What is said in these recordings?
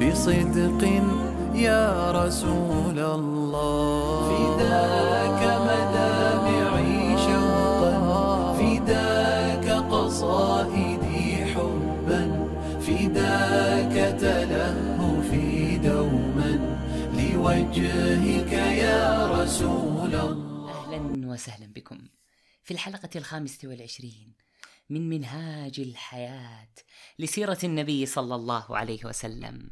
بصدق يا رسول الله. فداك مدامعي شوقا فداك قصائدي حبا فداك تلهفي دوما. لوجهك يا رسول الله. أهلا وسهلا بكم. في الحلقة الخامسة والعشرين من منهاج الحياة لسيرة النبي صلى الله عليه وسلم.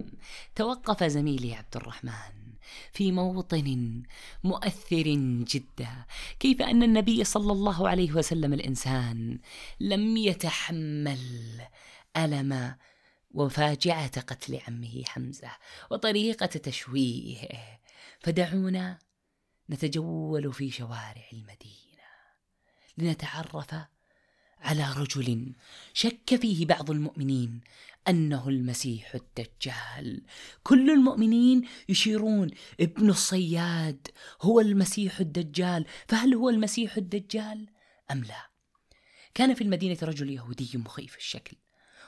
توقف زميلي عبد الرحمن في موطن مؤثر جدا. كيف أن النبي صلى الله عليه وسلم الإنسان لم يتحمل ألم وفاجعة قتل عمه حمزة وطريقة تشويهه. فدعونا نتجول في شوارع المدينة. لنتعرف على رجل شك فيه بعض المؤمنين أنه المسيح الدجال. كل المؤمنين يشيرون ابن الصياد هو المسيح الدجال. فهل هو المسيح الدجال أم لا؟ كان في المدينة رجل يهودي مخيف الشكل.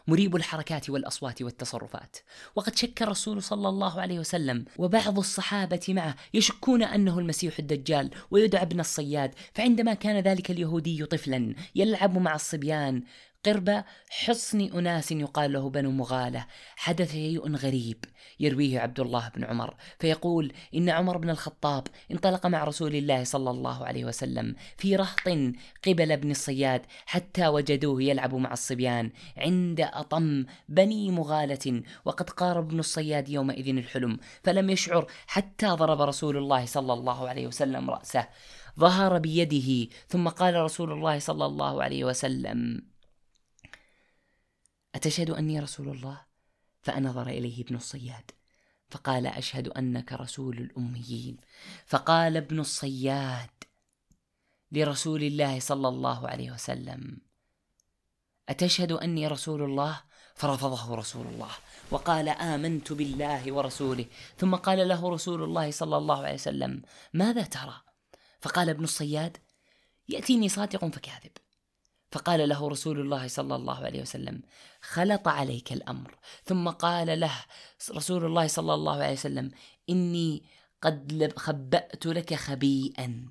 مريب الحركات والأصوات والتصرفات. وقد شك الرسول صلى الله عليه وسلم وبعض الصحابة معه يشكون أنه المسيح الدجال ويدعى ابن الصياد فعندما كان ذلك اليهودي طفلا يلعب مع الصبيان قرب حصن أناس يقال له بنو مغالة. حدث شيء غريب يرويه عبد الله بن عمر فيقول إن عمر بن الخطاب انطلق مع رسول الله صلى الله عليه وسلم في رهط قبل ابن الصياد حتى وجدوه يلعب مع الصبيان عند أطم بني مغالة وقد قارب ابن الصياد يومئذ الحلم فلم يشعر حتى ضرب رسول الله صلى الله عليه وسلم رأسه. ظهر بيده ثم قال رسول الله صلى الله عليه وسلم أتشهد أني رسول الله؟ فأنظر إليه ابن الصياد فقال أشهد أنك رسول الأميين فقال ابن الصياد لرسول الله صلى الله عليه وسلم أتشهد أني رسول الله؟ فرفضه رسول الله وقال آمنت بالله ورسوله ثم قال له رسول الله صلى الله عليه وسلم ماذا ترى؟ فقال ابن الصياد يأتيني صادق فكاذب فقال له رسول الله صلى الله عليه وسلم خلط عليك الأمر. ثم قال له رسول الله صلى الله عليه وسلم إني قد خبأت لك خبيئا.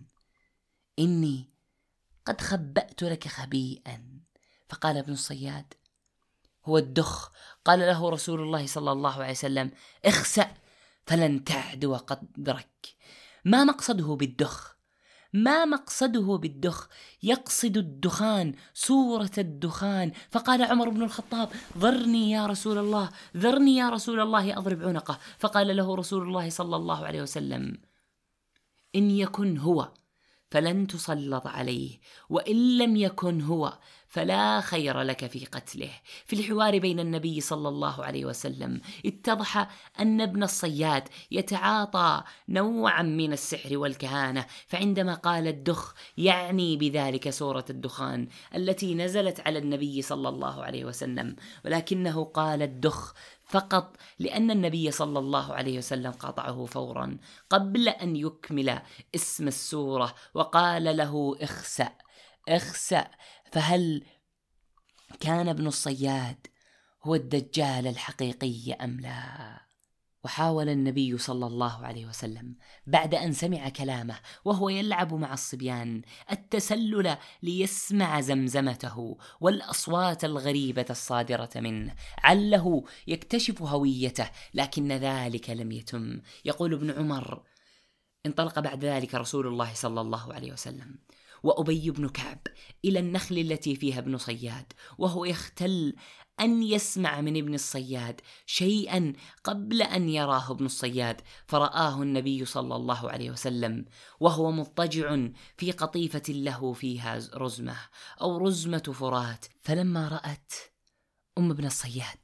إني قد خبأت لك خبيئا. فقال ابن الصياد هو الدخ. قال له رسول الله صلى الله عليه وسلم اخسأ فلن تعدو قدرك. ما مقصده بالدخ؟ ما مقصده بالدخ؟ يقصد الدخان صورة الدخان. فقال عمر بن الخطاب ذرني يا رسول الله ذرني يا رسول الله أضرب عنقه. فقال له رسول الله صلى الله عليه وسلم إن يكن هو فلن تسلط عليه وإن لم يكن هو فلا خير لك في قتله. في الحوار بين النبي صلى الله عليه وسلم اتضح أن ابن الصياد يتعاطى نوعا من السحر والكهانة فعندما قال الدخ يعني بذلك سورة الدخان التي نزلت على النبي صلى الله عليه وسلم ولكنه قال الدخ فقط لأن النبي صلى الله عليه وسلم قاطعه فورا قبل أن يكمل اسم السورة وقال له اخسأ اخسأ. فهل كان ابن الصياد هو الدجال الحقيقي أم لا؟ وحاول النبي صلى الله عليه وسلم بعد أن سمع كلامه وهو يلعب مع الصبيان التسلل ليسمع زمزمته والأصوات الغريبة الصادرة منه عله يكتشف هويته لكن ذلك لم يتم. يقول ابن عمر انطلق بعد ذلك رسول الله صلى الله عليه وسلم. وأبي بن كعب إلى النخل التي فيها ابن صياد وهو يختل أن يسمع من ابن الصياد شيئا قبل أن يراه ابن الصياد فرآه النبي صلى الله عليه وسلم وهو مضطجع في قطيفة له فيها رزمة أو رزمة فرات فلما رأت أم ابن الصياد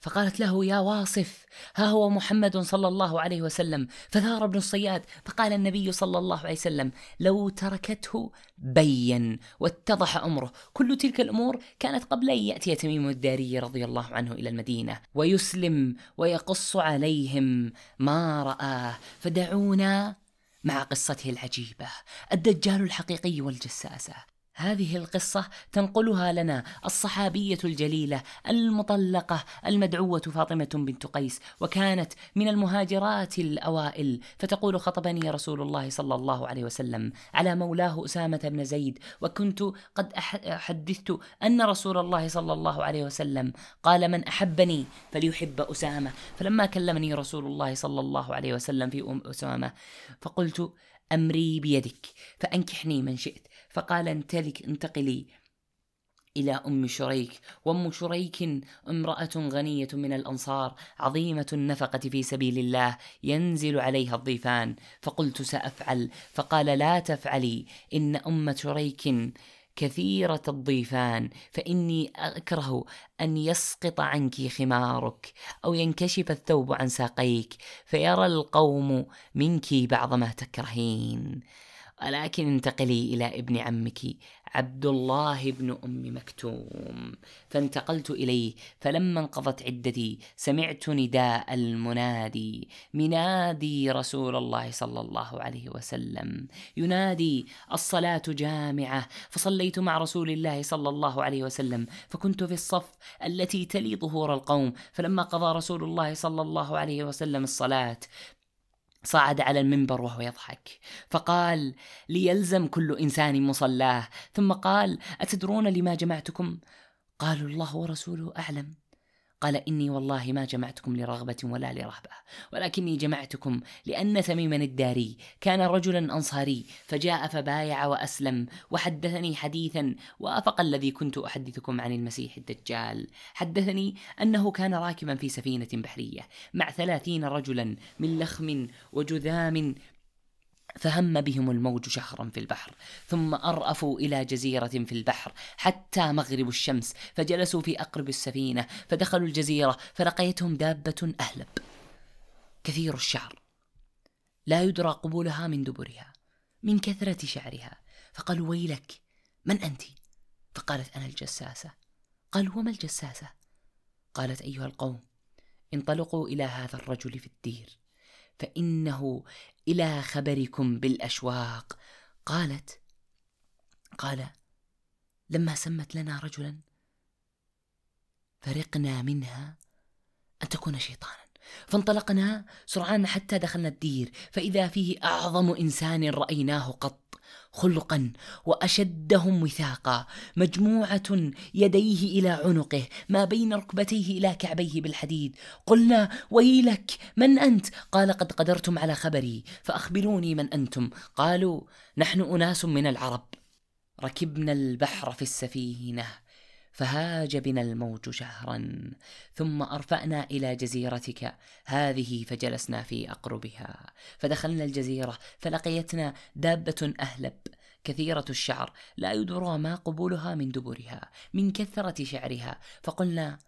فقالت له يا واصف ها هو محمد صلى الله عليه وسلم. فثار ابن الصياد فقال النبي صلى الله عليه وسلم لو تركته بين واتضح أمره. كل تلك الأمور كانت قبل أن يأتي تميم الداري رضي الله عنه إلى المدينة ويسلم ويقص عليهم ما راه فدعونا مع قصته العجيبة. الدجال الحقيقي والجساسة. هذه القصة تنقلها لنا الصحابية الجليلة المطلقة المدعوة فاطمة بنت قيس وكانت من المهاجرات الأوائل. فتقول خطبني رسول الله صلى الله عليه وسلم على مولاه أسامة بن زيد وكنت قد حدثت أن رسول الله صلى الله عليه وسلم قال من أحبني فليحب أسامة. فلما كلمني رسول الله صلى الله عليه وسلم في أم أسامة فقلت أمري بيدك فأنكحني من شئت. فقال انتلك انتقلي إلى أم شريك. وأم شريك امرأة غنية من الأنصار عظيمة النفقة في سبيل الله ينزل عليها الضيفان. فقلت سأفعل. فقال لا تفعلي إن أم شريك كثيرة الضيفان فإني أكره أن يسقط عنك خمارك أو ينكشف الثوب عن ساقيك فيرى القوم منك بعض ما تكرهين. ولكن انتقلي إلى ابن عمك عبد الله بن أم مكتوم. فانتقلت إليه فلما انقضت عدتي سمعت نداء المنادي. منادي رسول الله صلى الله عليه وسلم. ينادي الصلاة جامعة. فصليت مع رسول الله صلى الله عليه وسلم. فكنت في الصف التي تلي ظهور القوم. فلما قضى رسول الله صلى الله عليه وسلم الصلاة صعد على المنبر وهو يضحك. فقال ليلزم كل إنسان مصلاه. ثم قال أتدرون لما جمعتكم؟ قالوا الله ورسوله أعلم. قال إني والله ما جمعتكم لرغبة ولا لرهبة ولكني جمعتكم لأن تميما الداري كان رجلا أنصاري فجاء فبايع وأسلم وحدثني حديثا وأفق الذي كنت أحدثكم عن المسيح الدجال. حدثني أنه كان راكبا في سفينة بحرية مع ثلاثين رجلا من لخم وجذام فهم بهم الموج شهرا في البحر ثم أرأفوا إلى جزيرة في البحر حتى مغرب الشمس فجلسوا في أقرب السفينة فدخلوا الجزيرة فلقيتهم دابة أهلب. كثير الشعر. لا يدرى قبولها من دبرها من كثرة شعرها. فقالوا ويلك من أنت؟ فقالت أنا الجساسة. قالوا وما الجساسة؟ قالت أيها القوم انطلقوا إلى هذا الرجل في الدير. فإنه إلى خبركم بالأشواق. قالت قال لما سمت لنا رجلا فرقنا منها أن تكون شيطانا. فانطلقنا سرعان حتى دخلنا الدير فإذا فيه أعظم إنسان رأيناه قط خلقا وأشدهم وثاقا مجموعة يديه إلى عنقه ما بين ركبتيه إلى كعبيه بالحديد. قلنا ويلك من أنت؟ قال قد قدرتم على خبري فأخبروني من أنتم. قالوا نحن أناس من العرب ركبنا البحر في السفينة. فهاج بنا الموج شهرا ثم أرفأنا إلى جزيرتك. هذه فجلسنا في أقربها. فدخلنا الجزيرة فلقيتنا دابة أهلب. كثيرة الشعر لا يدرى ما قبولها من دبرها من كثرة شعرها. فقلنا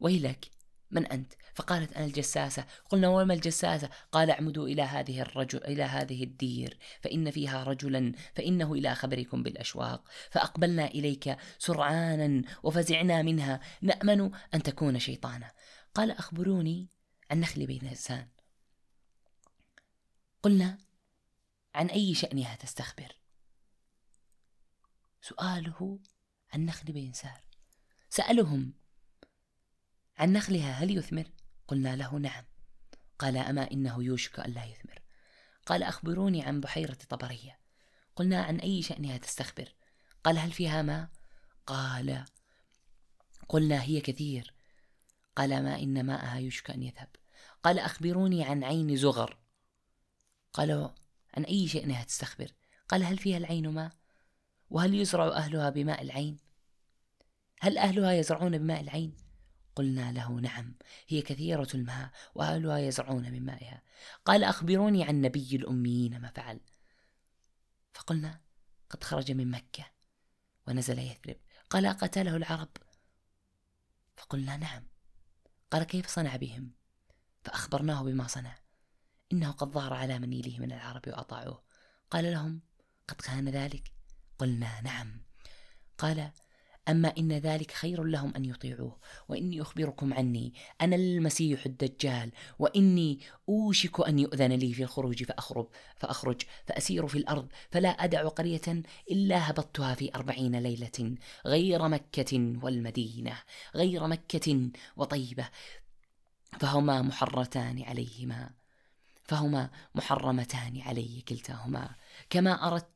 ويلك من أنت؟ فقالت أنا الجساسة. قلنا وما الجساسة؟ قال اعمدوا إلى هذه الرجل إلى هذه الدير فإن فيها رجلا فإنه إلى خبركم بالأشواق. فأقبلنا إليك سرعانا وفزعنا منها. نأمن أن تكون شيطانا قال أخبروني عن نخل بين إنسان قلنا عن أي شأنها تستخبر؟ سؤاله عن نخل بإنسان سألهم عن نخلها هل يثمر؟ قلنا له نعم. قال أما إنه يوشك الا يثمر. قال أخبروني عن بحيرة طبرية. قلنا عن أي شأنها تستخبر؟ قال هل فيها ماء؟ قال قلنا هي كثير. قال ما إن ماءها يوشك أن يذهب. قال أخبروني عن عين زغر. قالوا عن أي شأنها تستخبر؟ قال هل فيها العين ماء؟ وهل يزرع أهلها بماء العين؟ هل أهلها يزرعون بماء العين؟ قلنا له نعم هي كثيرة الماء وأهلها يزرعون من مائها. قال أخبروني عن نبي الأميين ما فعل. فقلنا قد خرج من مكة ونزل يثرب. قال قتله العرب. فقلنا نعم. قال كيف صنع بهم؟ فأخبرناه بما صنع. إنه قد ظهر على منيله من العرب وأطاعوه. قال لهم قد كان ذلك؟ قلنا نعم. قال أما إن ذلك خير لهم أن يطيعوه. وإني أخبركم عني أنا المسيح الدجال. وإني أوشك أن يؤذن لي في الخروج فأخرج فأخرج فأسير في الأرض فلا أدع قرية إلا هبطتها في أربعين ليلة. غير مكة والمدينة غير مكة وطيبة. فهما محرتان عليهما فهما محرمتان علي كلتاهما. كما أردت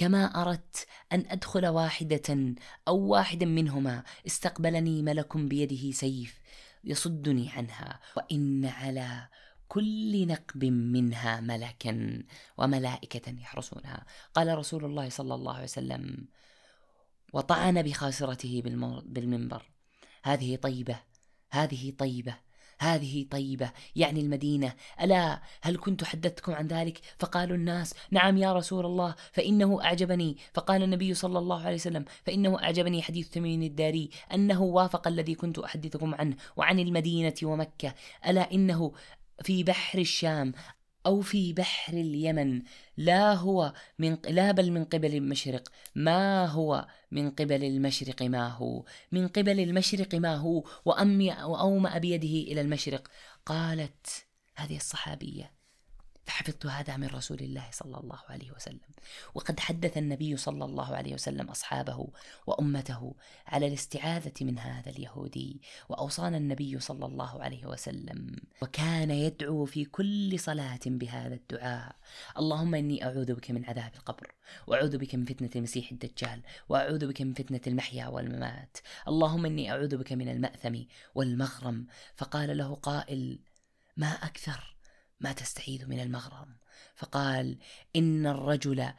كما أردت أن أدخل واحدة أو واحدا منهما استقبلني ملك بيده سيف يصدني عنها وإن على كل نقب منها ملكا وملائكة يحرسونها. قال رسول الله صلى الله عليه وسلم وطعن بخاصرته بالمنبر. هذه طيبة هذه طيبة. هذه طيبة يعني المدينة. ألا هل كنت حدثتكم عن ذلك؟ فقالوا الناس نعم يا رسول الله فإنه أعجبني. فقال النبي صلى الله عليه وسلم فإنه أعجبني حديث تميم الداري أنه وافق الذي كنت أحدثكم عنه وعن المدينة ومكة. ألا إنه في بحر الشام. أو في بحر اليمن. لا هو من لا بل من قبل المشرق. ما هو من قبل المشرق ما هو؟ من قبل المشرق ما هو؟ وأمي وأومأ بيده إلى المشرق. قالت هذه الصحابية فحفظت هذا من رسول الله صلى الله عليه وسلم. وقد حدث النبي صلى الله عليه وسلم أصحابه وأمته على الاستعاذة من هذا اليهودي وأوصانا النبي صلى الله عليه وسلم. وكان يدعو في كل صلاة بهذا الدعاء. اللهم إني أعوذ بك من عذاب القبر وأعوذ بك من فتنة المسيح الدجال وأعوذ بك من فتنة المحيا والممات. اللهم إني أعوذ بك من المأثم والمغرم. فقال له قائل ما أكثر؟ ما تستعيذ من المغرم. فقال إن الرجل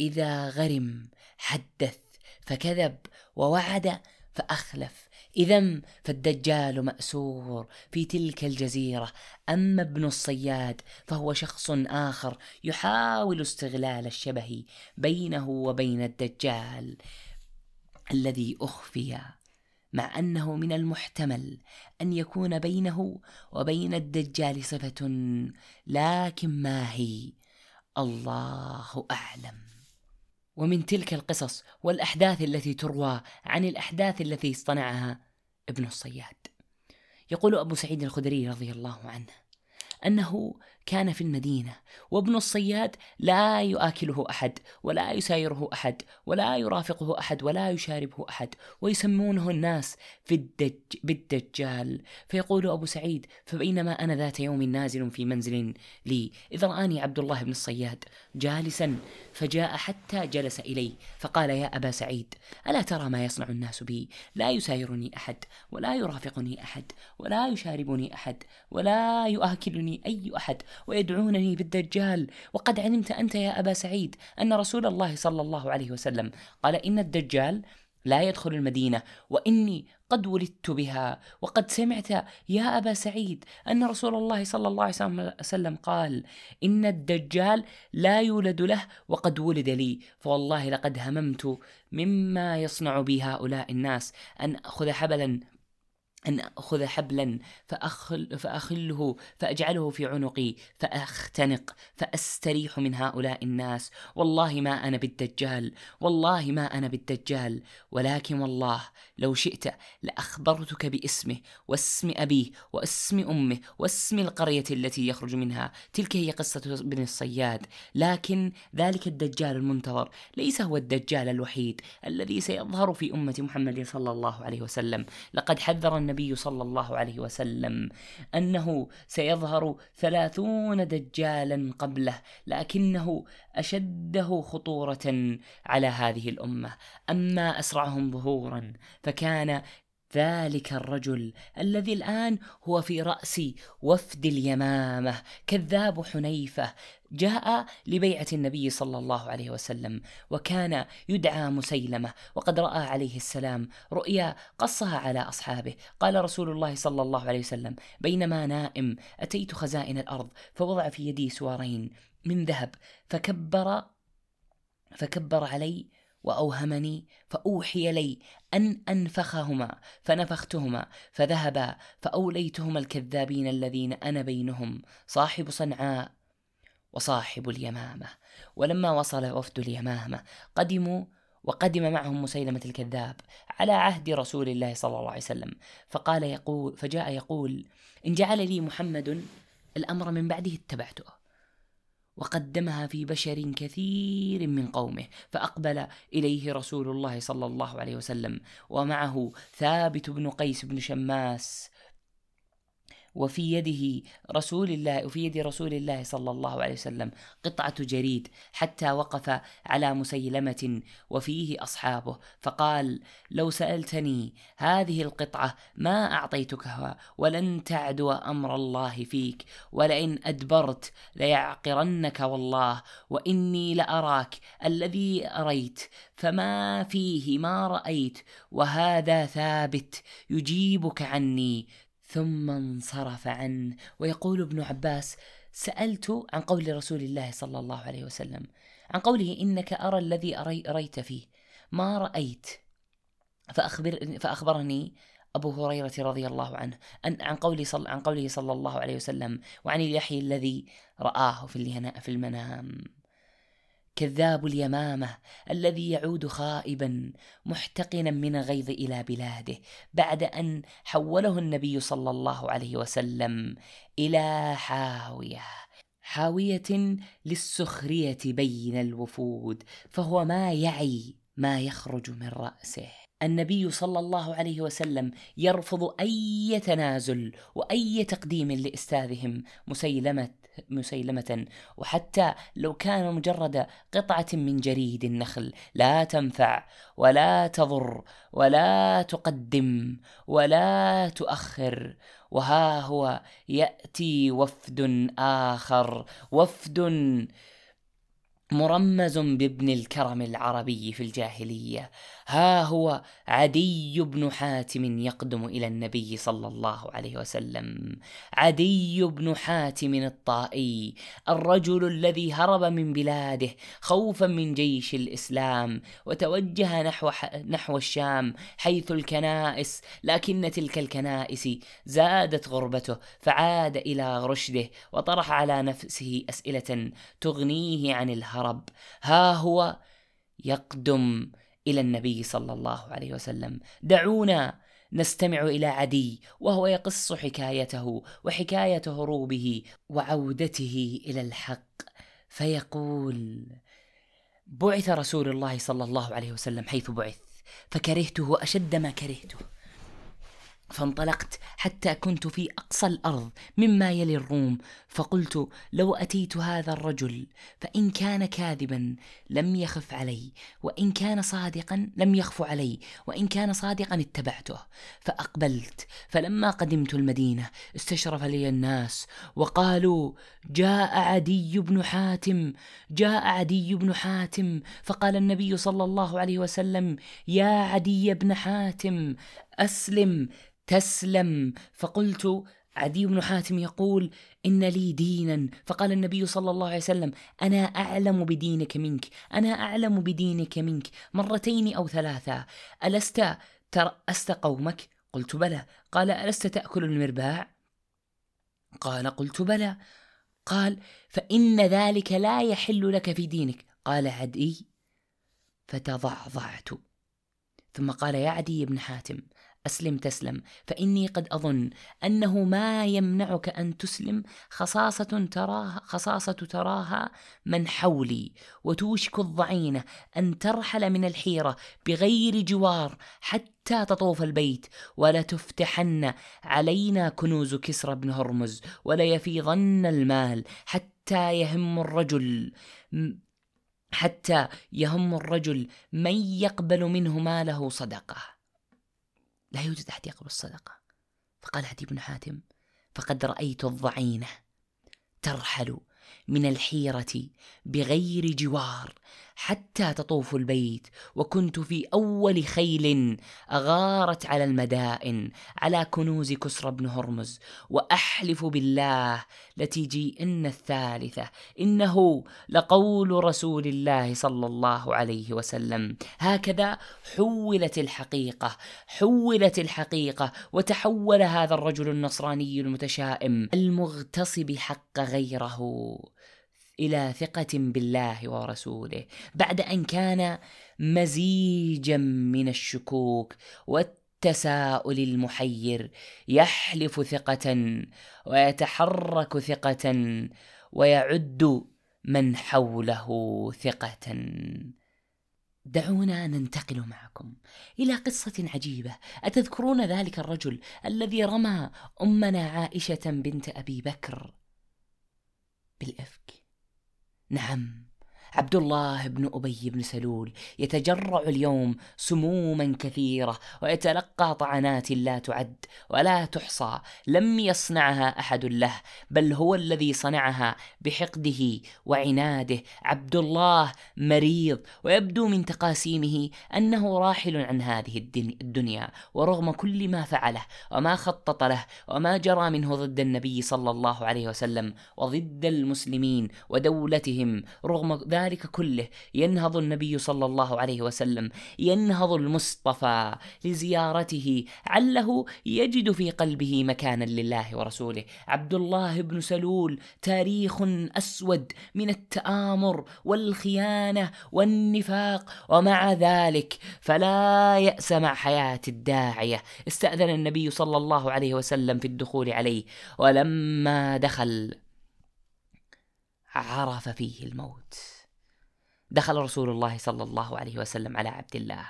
إذا غرم حدث فكذب ووعد فأخلف. اذا فالدجال مأسور في تلك الجزيرة. أما ابن الصياد فهو شخص آخر يحاول استغلال الشبه بينه وبين الدجال الذي أخفي. مع أنه من المحتمل أن يكون بينه وبين الدجال صفة لكن ما هي؟ الله أعلم. ومن تلك القصص والأحداث التي تروى عن الأحداث التي اصطنعها ابن الصياد. يقول أبو سعيد الخدري رضي الله عنه أنه كان في المدينة وابن الصياد لا يؤكله أحد ولا يسايره أحد ولا يرافقه أحد ولا يشاربه أحد ويسمونه الناس في الدج بالدجال. فيقول أبو سعيد فبينما أنا ذات يوم نازل في منزل لي إذ رآني عبد الله بن الصياد جالسا فجاء حتى جلس إلي فقال يا أبا سعيد ألا ترى ما يصنع الناس بي؟ لا يسايرني أحد ولا يرافقني أحد ولا يشاربني أحد ولا يؤكلني أي أحد ويدعونني بالدجال. وقد علمت أنت يا أبا سعيد أن رسول الله صلى الله عليه وسلم قال إن الدجال لا يدخل المدينة وإني قد ولدت بها. وقد سمعت يا أبا سعيد أن رسول الله صلى الله عليه وسلم قال إن الدجال لا يولد له وقد ولد لي. فوالله لقد هممت مما يصنع بي هؤلاء الناس أن أخذ حبلا أن أخذ حبلا فأخل فأخله فأجعله في عنقي فأختنق فأستريح من هؤلاء الناس. والله ما أنا بالدجال والله ما أنا بالدجال. ولكن والله لو شئت لأخبرتك باسمه واسم أبيه واسم أمه واسم القرية التي يخرج منها. تلك هي قصة ابن الصياد. لكن ذلك الدجال المنتظر ليس هو الدجال الوحيد الذي سيظهر في أمة محمد صلى الله عليه وسلم. لقد حذر النبي النبي صلى الله عليه وسلم أنه سيظهر ثلاثون دجالا قبله لكنه أشده خطورة على هذه الأمة. أما أسرعهم ظهورا فكان ذلك الرجل الذي الآن هو في رأس وفد اليمامة كذاب حنيفة جاء لبيعة النبي صلى الله عليه وسلم وكان يدعى مسيلمة وقد رأى عليه السلام رؤيا قصها على أصحابه. قال رسول الله صلى الله عليه وسلم بينما نائم أتيت خزائن الأرض فوضع في يدي سوارين من ذهب فكبر فكبر علي وأوهمني فأوحي لي أن أنفخهما فنفختهما فذهبا فأوليتهما الكذابين الذين أنا بينهم صاحب صنعاء وصاحب اليمامة. ولما وصل وفد اليمامة قدموا وقدم معهم مسيلمة الكذاب على عهد رسول الله صلى الله عليه وسلم. فقال يقول فجاء يقول إن جعل لي محمد الأمر من بعده اتبعته. وقدمها في بشر كثير من قومه فأقبل إليه رسول الله صلى الله عليه وسلم ومعه ثابت بن قيس بن شماس وفي يده رسول الله وفي يد رسول الله صلى الله عليه وسلم قطعة جريد حتى وقف على مسيلمة وفيه أصحابه. فقال لو سألتني هذه القطعة ما أعطيتكها ولن تعدو أمر الله فيك ولئن أدبرت ليعقرنك والله وإني لأراك الذي أريت فما فيه ما رأيت وهذا ثابت يجيبك عني ثم انصرف عنه. ويقول ابن عباس سألت عن قول رسول الله صلى الله عليه وسلم عن قوله إنك أرى الذي أري أريت فيه. ما رأيت؟ فأخبر فأخبرني أبو هريرة رضي الله عنه أن عن قوله صل عن قوله صلى الله عليه وسلم وعن اليحيى الذي رآه في في المنام. كذاب اليمامة الذي يعود خائبا محتقنا من الغيظ إلى بلاده بعد أن حوله النبي صلى الله عليه وسلم إلى حاوية. حاوية للسخرية بين الوفود فهو ما يعي ما يخرج من رأسه. النبي صلى الله عليه وسلم يرفض أي تنازل وأي تقديم لأستاذهم مسيلمه مسيلمة. وحتى لو كان مجرد قطعة من جريد النخل لا تنفع ولا تضر ولا تقدم ولا تؤخر. وها هو يأتي وفد آخر وفد مرمز بابن الكرم العربي في الجاهلية. ها هو عدي بن حاتم يقدم إلى النبي صلى الله عليه وسلم. عدي بن حاتم الطائي الرجل الذي هرب من بلاده خوفا من جيش الإسلام وتوجه نحو نحو الشام حيث الكنائس لكن تلك الكنائس زادت غربته فعاد إلى رشده وطرح على نفسه أسئلة تغنيه عن الهرب. ها هو يقدم إلى النبي صلى الله عليه وسلم. دعونا نستمع إلى عدي وهو يقص حكايته وحكاية هروبه وعودته إلى الحق. فيقول بعث رسول الله صلى الله عليه وسلم حيث بعث فكرهته أشد ما كرهته. فانطلقت حتى كنت في أقصى الأرض مما يلي الروم. فقلت لو أتيت هذا الرجل فإن كان كاذبا لم يخف علي وإن كان صادقا لم يخف علي وإن كان صادقا اتبعته. فأقبلت فلما قدمت المدينة استشرف لي الناس وقالوا جاء عدي بن حاتم جاء عدي بن حاتم. فقال النبي صلى الله عليه وسلم يا عدي بن حاتم أسلم تسلم. فقلت عدي بن حاتم يقول إن لي دينا. فقال النبي صلى الله عليه وسلم أنا أعلم بدينك منك. أنا أعلم بدينك منك. مرتين أو ثلاثة. ألست ترأست قومك؟ قلت بلى. قال ألست تأكل المرباع؟ قال قلت بلى. قال فإن ذلك لا يحل لك في دينك. قال عدي. فتضعضعت. ثم قال يا عدي بن حاتم أسلم تسلم فإني قد أظن أنه ما يمنعك أن تسلم خصاصة تراها خصاصة تراها من حولي. وتوشك الضعينة أن ترحل من الحيرة بغير جوار حتى تطوف البيت. ولا تفتحن علينا كنوز كسرى بن هرمز ولا يفيضن المال حتى يهم الرجل حتى يهم الرجل من يقبل منه ماله صدقة. لا يوجد أحد يقبل الصدقة. فقال عدي بن حاتم فقد رأيت الضعينة ترحل من الحيرة بغير جوار حتى تطوف البيت وكنت في أول خيل أغارت على المدائن على كنوز كسرى بن هرمز وأحلف بالله لتجيئن الثالثة إنه لقول رسول الله صلى الله عليه وسلم. هكذا حولت الحقيقة حولت الحقيقة وتحول هذا الرجل النصراني المتشائم المغتصب حق غيره. إلى ثقة بالله ورسوله بعد أن كان مزيجا من الشكوك والتساؤل المحير يحلف ثقة ويتحرك ثقة ويعد من حوله ثقة. دعونا ننتقل معكم إلى قصة عجيبة. أتذكرون ذلك الرجل الذي رمى أمنا عائشة بنت أبي بكر بالإفك؟ نعم. عبد الله بن أبي بن سلول يتجرع اليوم سموما كثيرة ويتلقى طعنات لا تعد ولا تحصى لم يصنعها أحد له بل هو الذي صنعها بحقده وعناده. عبد الله مريض ويبدو من تقاسيمه أنه راحل عن هذه الدنيا ورغم كل ما فعله وما خطط له وما جرى منه ضد النبي صلى الله عليه وسلم وضد المسلمين ودولتهم رغم ذلك ذلك كله. ينهض النبي صلى الله عليه وسلم. ينهض المصطفى لزيارته. عله يجد في قلبه مكانا لله ورسوله. عبد الله بن سلول تاريخ أسود من التآمر والخيانة والنفاق. ومع ذلك فلا يأس مع حياة الداعية. استأذن النبي صلى الله عليه وسلم في الدخول عليه. ولما دخل عرف فيه الموت. دخل رسول الله صلى الله عليه وسلم على عبد الله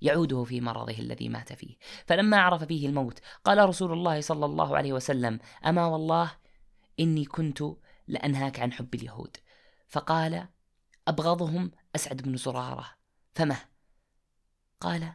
يعوده في مرضه الذي مات فيه. فلما عرف فيه الموت قال رسول الله صلى الله عليه وسلم أما والله إني كنت لأنهاك عن حب اليهود فقال أبغضهم أسعد بن زرارة فما؟ قال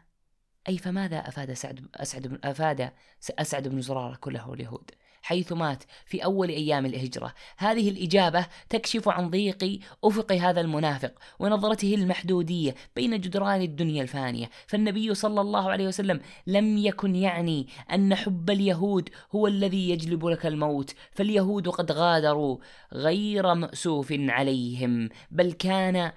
أي فماذا أفاد سعد أسعد أفاد أسعد بن زرارة كله اليهود؟ حيث مات في أول أيام الهجرة. هذه الإجابة تكشف عن ضيق أفق هذا المنافق ونظرته المحدودية بين جدران الدنيا الفانية. فالنبي صلى الله عليه وسلم لم يكن يعني أن حب اليهود هو الذي يجلب لك الموت فاليهود قد غادروا غير مأسوف عليهم بل كان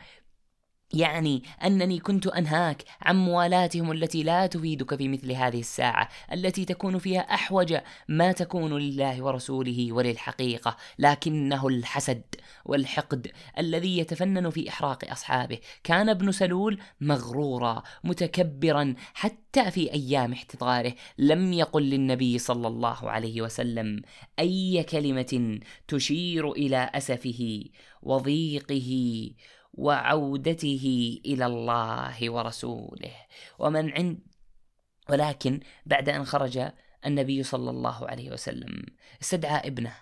يعني أنني كنت أنهاك عن موالاتهم التي لا تفيدك في مثل هذه الساعة التي تكون فيها أحوج ما تكون لله ورسوله وللحقيقة لكنه الحسد والحقد الذي يتفنن في إحراق أصحابه. كان ابن سلول مغرورا متكبرا حتى في أيام احتضاره. لم يقل للنبي صلى الله عليه وسلم أي كلمة تشير إلى أسفه وضيقه وعودته إلى الله ورسوله. ومن عند ولكن بعد أن خرج النبي صلى الله عليه وسلم استدعى ابنه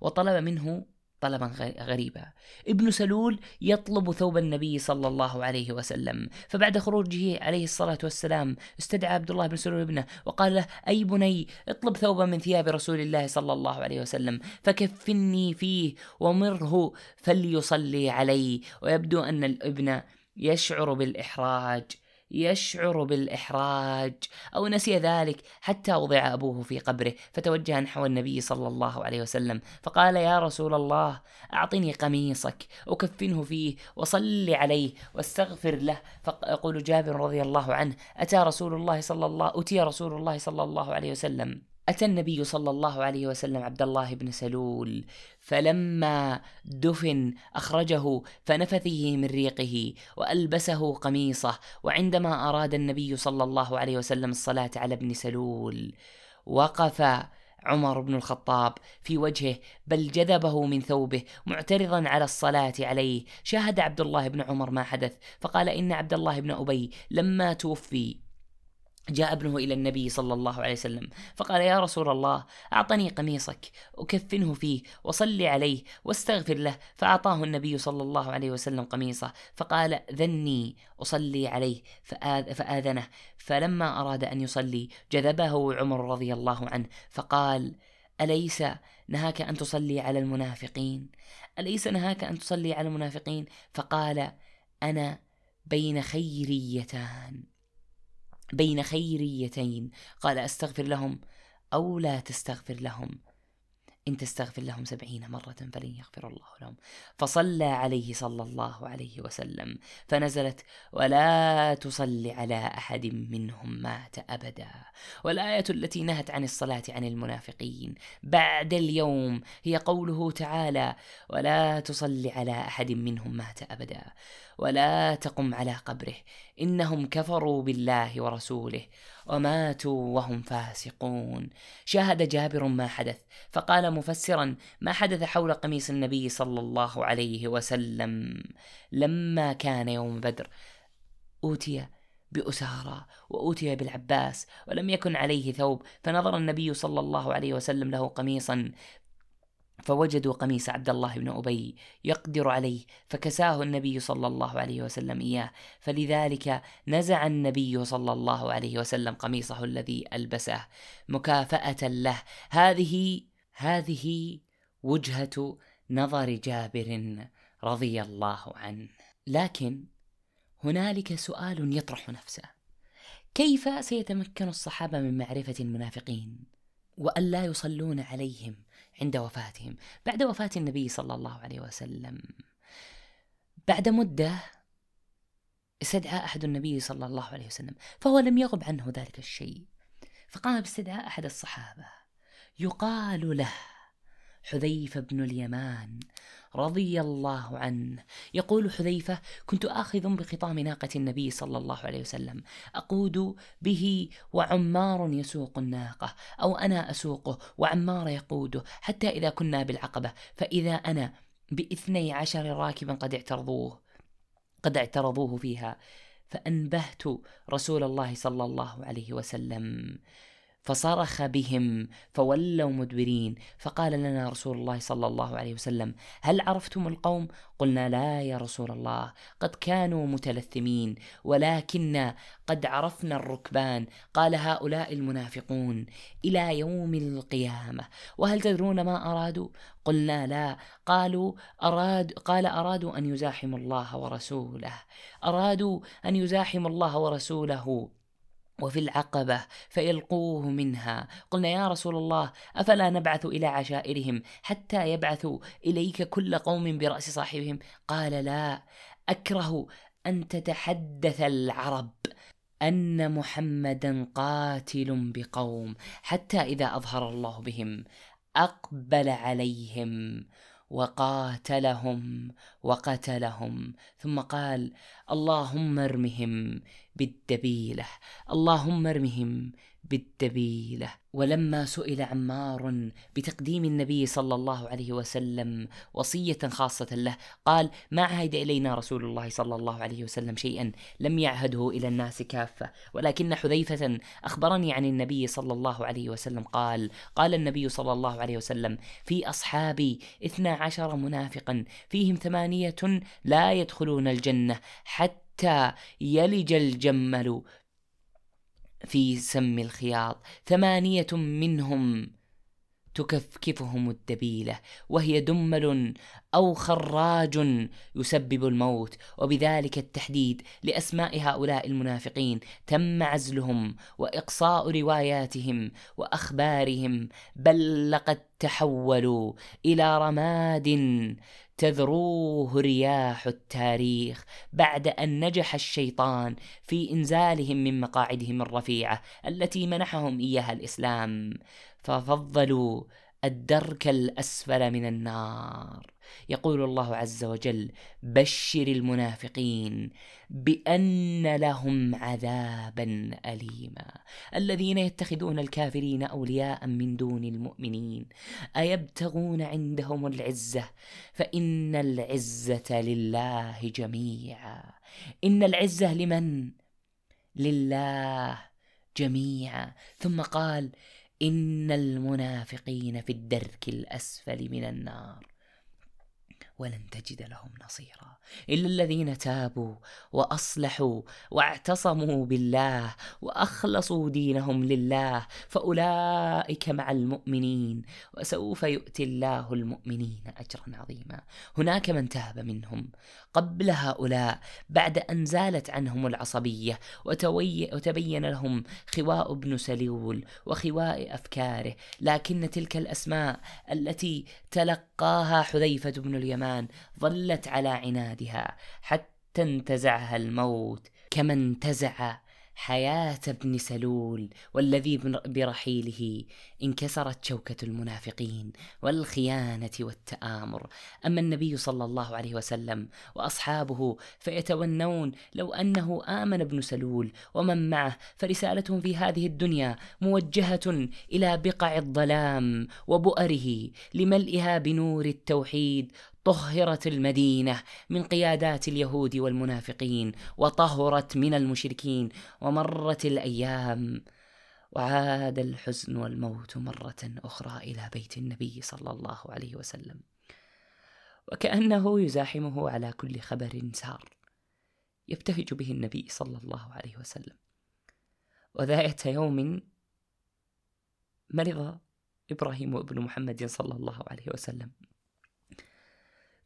وطلب منه طلبا غريبا. ابن سلول يطلب ثوب النبي صلى الله عليه وسلم. فبعد خروجه عليه الصلاة والسلام استدعى عبد الله بن سلول ابنه وقال له أي بني اطلب ثوبا من ثياب رسول الله صلى الله عليه وسلم فكفني فيه ومره فليصلي علي ويبدو أن الابن يشعر بالإحراج. يشعر بالإحراج أو نسي ذلك حتى وضع أبوه في قبره. فتوجه نحو النبي صلى الله عليه وسلم فقال يا رسول الله أعطني قميصك أكفنه فيه وصل عليه واستغفر له. فيقول جابر رضي الله عنه أتى رسول الله صلى الله أتي رسول الله صلى الله عليه وسلم. أتى النبي صلى الله عليه وسلم عبد الله بن سلول فلما دفن أخرجه فنفثه من ريقه وألبسه قميصه وعندما أراد النبي صلى الله عليه وسلم الصلاة على ابن سلول وقف عمر بن الخطاب في وجهه بل جذبه من ثوبه معترضا على الصلاة عليه. شاهد عبد الله بن عمر ما حدث فقال إن عبد الله بن أبي لما توفي جاء ابنه إلى النبي صلى الله عليه وسلم فقال يا رسول الله أعطني قميصك أكفنه فيه وصلي عليه واستغفر له. فأعطاه النبي صلى الله عليه وسلم قميصه فقال ذني أصلي عليه. فآذ فآذنه. فلما أراد أن يصلي جذبه عمر رضي الله عنه فقال أليس نهاك أن تصلي على المنافقين؟ أليس نهاك أن تصلي على المنافقين؟ فقال أنا بين خيريتان. بين خيريتين. قال أستغفر لهم أو لا تستغفر لهم. إن تستغفر لهم سبعين مرة فلن يغفر الله لهم. فصلى عليه صلى الله عليه وسلم. فنزلت ولا تصل على أحد منهم مات أبدا. والآية التي نهت عن الصلاة عن المنافقين بعد اليوم هي قوله تعالى ولا تصل على أحد منهم مات أبدا. ولا تقم على قبره. إنهم كفروا بالله ورسوله وماتوا وهم فاسقون. شاهد جابر ما حدث فقال مفسرا ما حدث حول قميص النبي صلى الله عليه وسلم لما كان يوم بدر؟ أوتي بأسارى وأوتي بالعباس ولم يكن عليه ثوب فنظر النبي صلى الله عليه وسلم له قميصا فوجدوا قميص عبد الله بن أبي يقدر عليه فكساه النبي صلى الله عليه وسلم إياه. فلذلك نزع النبي صلى الله عليه وسلم قميصه الذي ألبسه مكافأة له. هذه هذه وجهة نظر جابر رضي الله عنه. لكن هنالك سؤال يطرح نفسه. كيف سيتمكن الصحابة من معرفة المنافقين وألا يصلون عليهم؟ عند وفاتهم. بعد وفاة النبي صلى الله عليه وسلم. بعد مدة استدعى أحد النبي صلى الله عليه وسلم فهو لم يغب عنه ذلك الشيء. فقام باستدعاء أحد الصحابة. يقال له حذيفة بن اليمان رضي الله عنه. يقول حذيفة كنت آخذ بخطام ناقة النبي صلى الله عليه وسلم. أقود به وعمار يسوق الناقة أو أنا أسوقه وعمار يقوده حتى إذا كنا بالعقبة فإذا أنا بإثني عشر راكبا قد اعترضوه قد اعترضوه فيها. فأنبهت رسول الله صلى الله عليه وسلم. فصرخ بهم فولوا مدبرين. فقال لنا رسول الله صلى الله عليه وسلم هل عرفتم القوم؟ قلنا لا يا رسول الله قد كانوا متلثمين ولكن قد عرفنا الركبان. قال هؤلاء المنافقون إلى يوم القيامة. وهل تدرون ما أرادوا؟ قلنا لا. قالوا أراد قال أرادوا أن يزاحموا الله ورسوله. أرادوا أن يزاحموا الله ورسوله. وفي العقبة فيلقوه منها. قلنا يا رسول الله أفلا نبعث إلى عشائرهم حتى يبعثوا إليك كل قوم برأس صاحبهم؟ قال لا أكره أن تتحدث العرب أن محمدا قاتل بقوم حتى إذا أظهر الله بهم. أقبل عليهم وقاتلهم وقتلهم. ثم قال اللهم ارمهم بالدبيلة. اللهم ارمهم بالدبيلة. ولما سئل عمار بتقديم النبي صلى الله عليه وسلم وصية خاصة له قال ما عهد إلينا رسول الله صلى الله عليه وسلم شيئا لم يعهده إلى الناس كافة. ولكن حذيفة أخبرني عن النبي صلى الله عليه وسلم قال قال النبي صلى الله عليه وسلم في اصحابي اثنا عشر منافقا فيهم ثمانية لا يدخلون الجنة حتى يلج الجمل في سم الخياط. ثمانية منهم تكفكفهم الدبيلة وهي دمل أو خراج يسبب الموت. وبذلك التحديد لأسماء هؤلاء المنافقين تم عزلهم وإقصاء رواياتهم وأخبارهم. بل لقد تحولوا إلى رماد تذروه رياح التاريخ بعد أن نجح الشيطان في إنزالهم من مقاعدهم الرفيعة التي منحهم إياها الإسلام. ففضلوا الدرك الأسفل من النار. يقول الله عز وجل بشر المنافقين بأن لهم عذابا اليما. الذين يتخذون الكافرين أولياء من دون المؤمنين أيبتغون عندهم العزة؟ فإن العزة لله جميعا. إن العزة لمن؟ لله جميعا. ثم قال إن المنافقين في الدرك الأسفل من النار. ولن تجد لهم نصيرا. إلا الذين تابوا وأصلحوا واعتصموا بالله وأخلصوا دينهم لله فأولئك مع المؤمنين وسوف يؤتي الله المؤمنين أجرا عظيما. هناك من تاب منهم قبل هؤلاء بعد أن زالت عنهم العصبية وتبين لهم خواء ابن سلول وخواء أفكاره. لكن تلك الأسماء التي تلقاها حذيفة بن اليمان ظلت على عنادها حتى انتزعها الموت كما انتزع حياة ابن سلول والذي برحيله انكسرت شوكة المنافقين والخيانة والتآمر. أما النبي صلى الله عليه وسلم وأصحابه فيتونون لو أنه آمن ابن سلول ومن معه فرسالتهم في هذه الدنيا موجهة إلى بقع الظلام وبؤره لملئها بنور التوحيد طهرت المدينة من قيادات اليهود والمنافقين وطهرت من المشركين ومرت الأيام وعاد الحزن والموت مرة أخرى إلى بيت النبي صلى الله عليه وسلم. وكأنه يزاحمه على كل خبر سار يبتهج به النبي صلى الله عليه وسلم. وذات يوم مرض إبراهيم ابن محمد صلى الله عليه وسلم.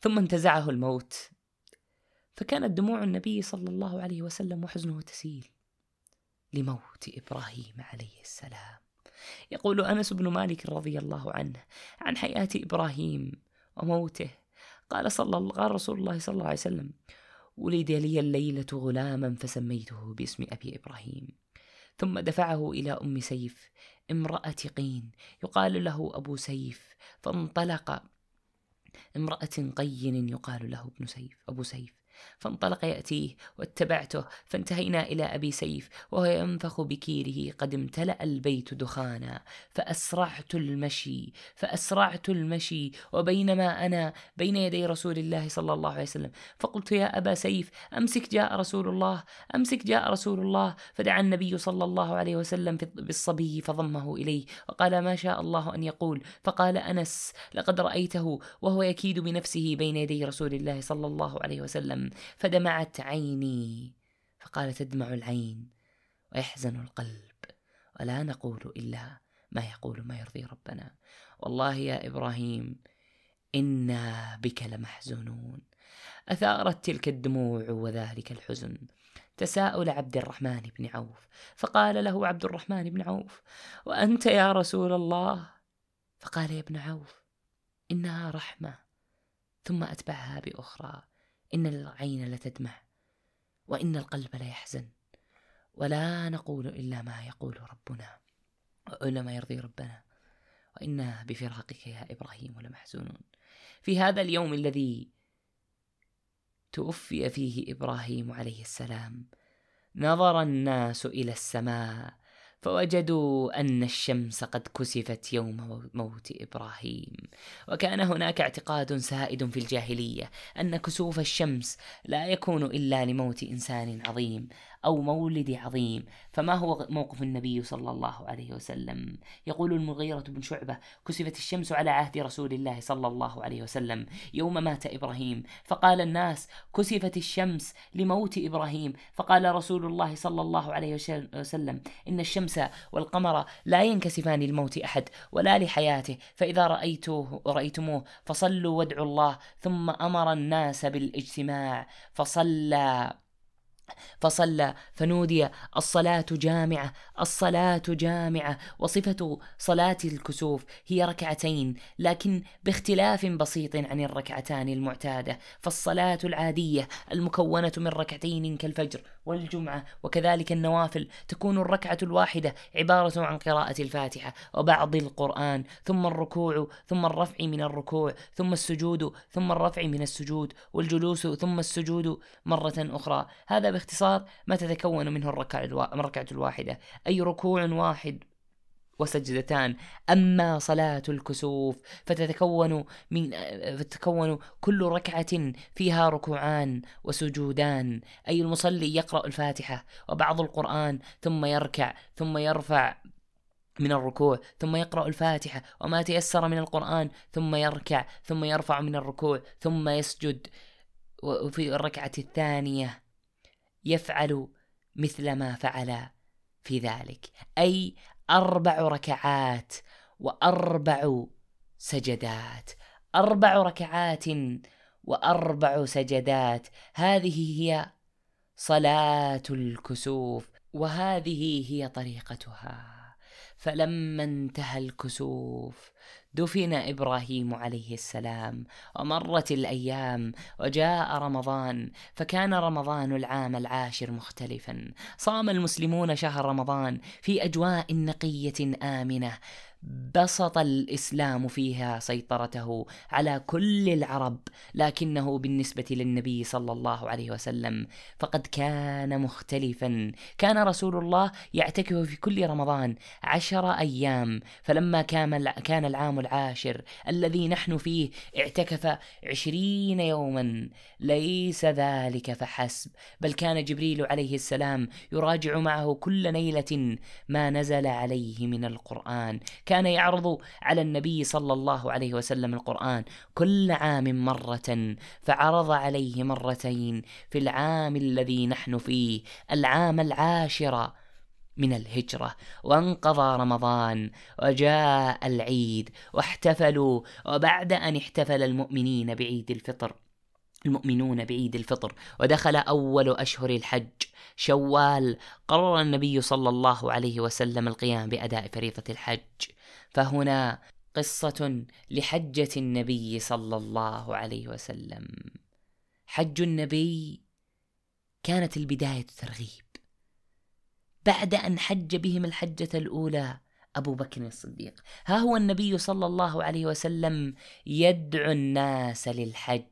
ثم انتزعه الموت. فكانت دموع النبي صلى الله عليه وسلم وحزنه تسيل لموت إبراهيم عليه السلام. يقول أنس بن مالك رضي الله عنه عن حياة إبراهيم وموته. قال صلى قال رسول الله صلى الله عليه وسلم ولد لي الليلة غلاما فسميته باسم أبي إبراهيم. ثم دفعه إلى أم سيف امرأة قين. يقال له أبو سيف. فانطلق امرأة قين يقال له ابن سيف أبو سيف. فانطلق يأتيه واتبعته فانتهينا إلى أبي سيف وهو ينفخ بكيره قد امتلأ البيت دخانا. فأسرعت المشي فأسرعت المشي وبينما أنا بين يدي رسول الله صلى الله عليه وسلم. فقلت يا أبا سيف أمسك جاء رسول الله أمسك جاء رسول الله. فدعا النبي صلى الله عليه وسلم بالصبي فضمه إليه وقال ما شاء الله أن يقول. فقال أنس لقد رأيته وهو يكيد بنفسه بين يدي رسول الله صلى الله عليه وسلم. فدمعت عيني فقال تدمع العين ويحزن القلب ولا نقول إلا ما يقول ما يرضي ربنا. والله يا إبراهيم إنا بك لمحزونون. أثارت تلك الدموع وذلك الحزن. تساؤل عبد الرحمن بن عوف فقال له عبد الرحمن بن عوف وأنت يا رسول الله؟ فقال يا ابن عوف إنها رحمة ثم أتبعها بأخرى. إن العين لتدمع وإن القلب ليحزن ولا نقول إلا ما يقول ربنا وإلا ما يرضي ربنا وإنا بفراقك يا إبراهيم لمحزونون. في هذا اليوم الذي توفي فيه إبراهيم عليه السلام نظر الناس إلى السماء فوجدوا أن الشمس قد كسفت يوم موت إبراهيم. وكان هناك اعتقاد سائد في الجاهلية أن كسوف الشمس لا يكون إلا لموت إنسان عظيم. أو مولد عظيم. فما هو موقف النبي صلى الله عليه وسلم؟ يقول المغيرة بن شعبة كسفت الشمس على عهد رسول الله صلى الله عليه وسلم يوم مات إبراهيم. فقال الناس كسفت الشمس لموت إبراهيم. فقال رسول الله صلى الله عليه وسلم إن الشمس والقمر لا ينكسفان لموت أحد ولا لحياته فإذا رأيتوه رأيتموه فصلوا وادعوا الله ثم أمر الناس بالإجتماع فصلى. فصلى فنودي الصلاة جامعة الصلاة جامعة. وصفة صلاة الكسوف هي ركعتين لكن باختلاف بسيط عن الركعتان المعتادة. فالصلاة العادية المكونة من ركعتين كالفجر والجمعة وكذلك النوافل تكون الركعة الواحدة عبارة عن قراءة الفاتحة وبعض القرآن ثم الركوع ثم الرفع من الركوع ثم السجود ثم الرفع من السجود والجلوس ثم السجود مرة أخرى. هذا باختصار ما تتكون منه الركعة الواحدة. أي ركوع واحد. وسجدتان. أما صلاة الكسوف فتتكون من فتتكون كل ركعة فيها ركوعان وسجودان. أي المصلي يقرأ الفاتحة وبعض القرآن ثم يركع ثم يرفع من الركوع ثم يقرأ الفاتحة وما تيسر من القرآن ثم يركع ثم يرفع من الركوع ثم يسجد. وفي الركعة الثانية يفعل مثل ما فعل في ذلك. أي أربع ركعات وأربع سجدات. أربع ركعات وأربع سجدات. هذه هي صلاة الكسوف وهذه هي طريقتها. فلما انتهى الكسوف دفن إبراهيم عليه السلام ومرت الأيام وجاء رمضان فكان رمضان العام العاشر مختلفا. صام المسلمون شهر رمضان في أجواء نقية آمنة بسط الإسلام فيها سيطرته على كل العرب لكنه بالنسبة للنبي صلى الله عليه وسلم فقد كان مختلفا. كان رسول الله يعتكف في كل رمضان عشر أيام فلما كان العام العاشر الذي نحن فيه اعتكف عشرين يوما. ليس ذلك فحسب بل كان جبريل عليه السلام يراجع معه كل ليلة ما نزل عليه من القرآن. كان يعرض على النبي صلى الله عليه وسلم القرآن كل عام مرة فعرض عليه مرتين في العام الذي نحن فيه العام العاشر من الهجرة. وانقضى رمضان وجاء العيد واحتفلوا وبعد أن احتفل المؤمنين بعيد الفطر المؤمنون بعيد الفطر ودخل أول أشهر الحج شوال قرر النبي صلى الله عليه وسلم القيام بأداء فريضة الحج. فهنا قصة لحجة النبي صلى الله عليه وسلم. حج النبي كانت البداية ترغيب. بعد أن حج بهم الحجة الأولى أبو بكر الصديق. ها هو النبي صلى الله عليه وسلم يدعو الناس للحج.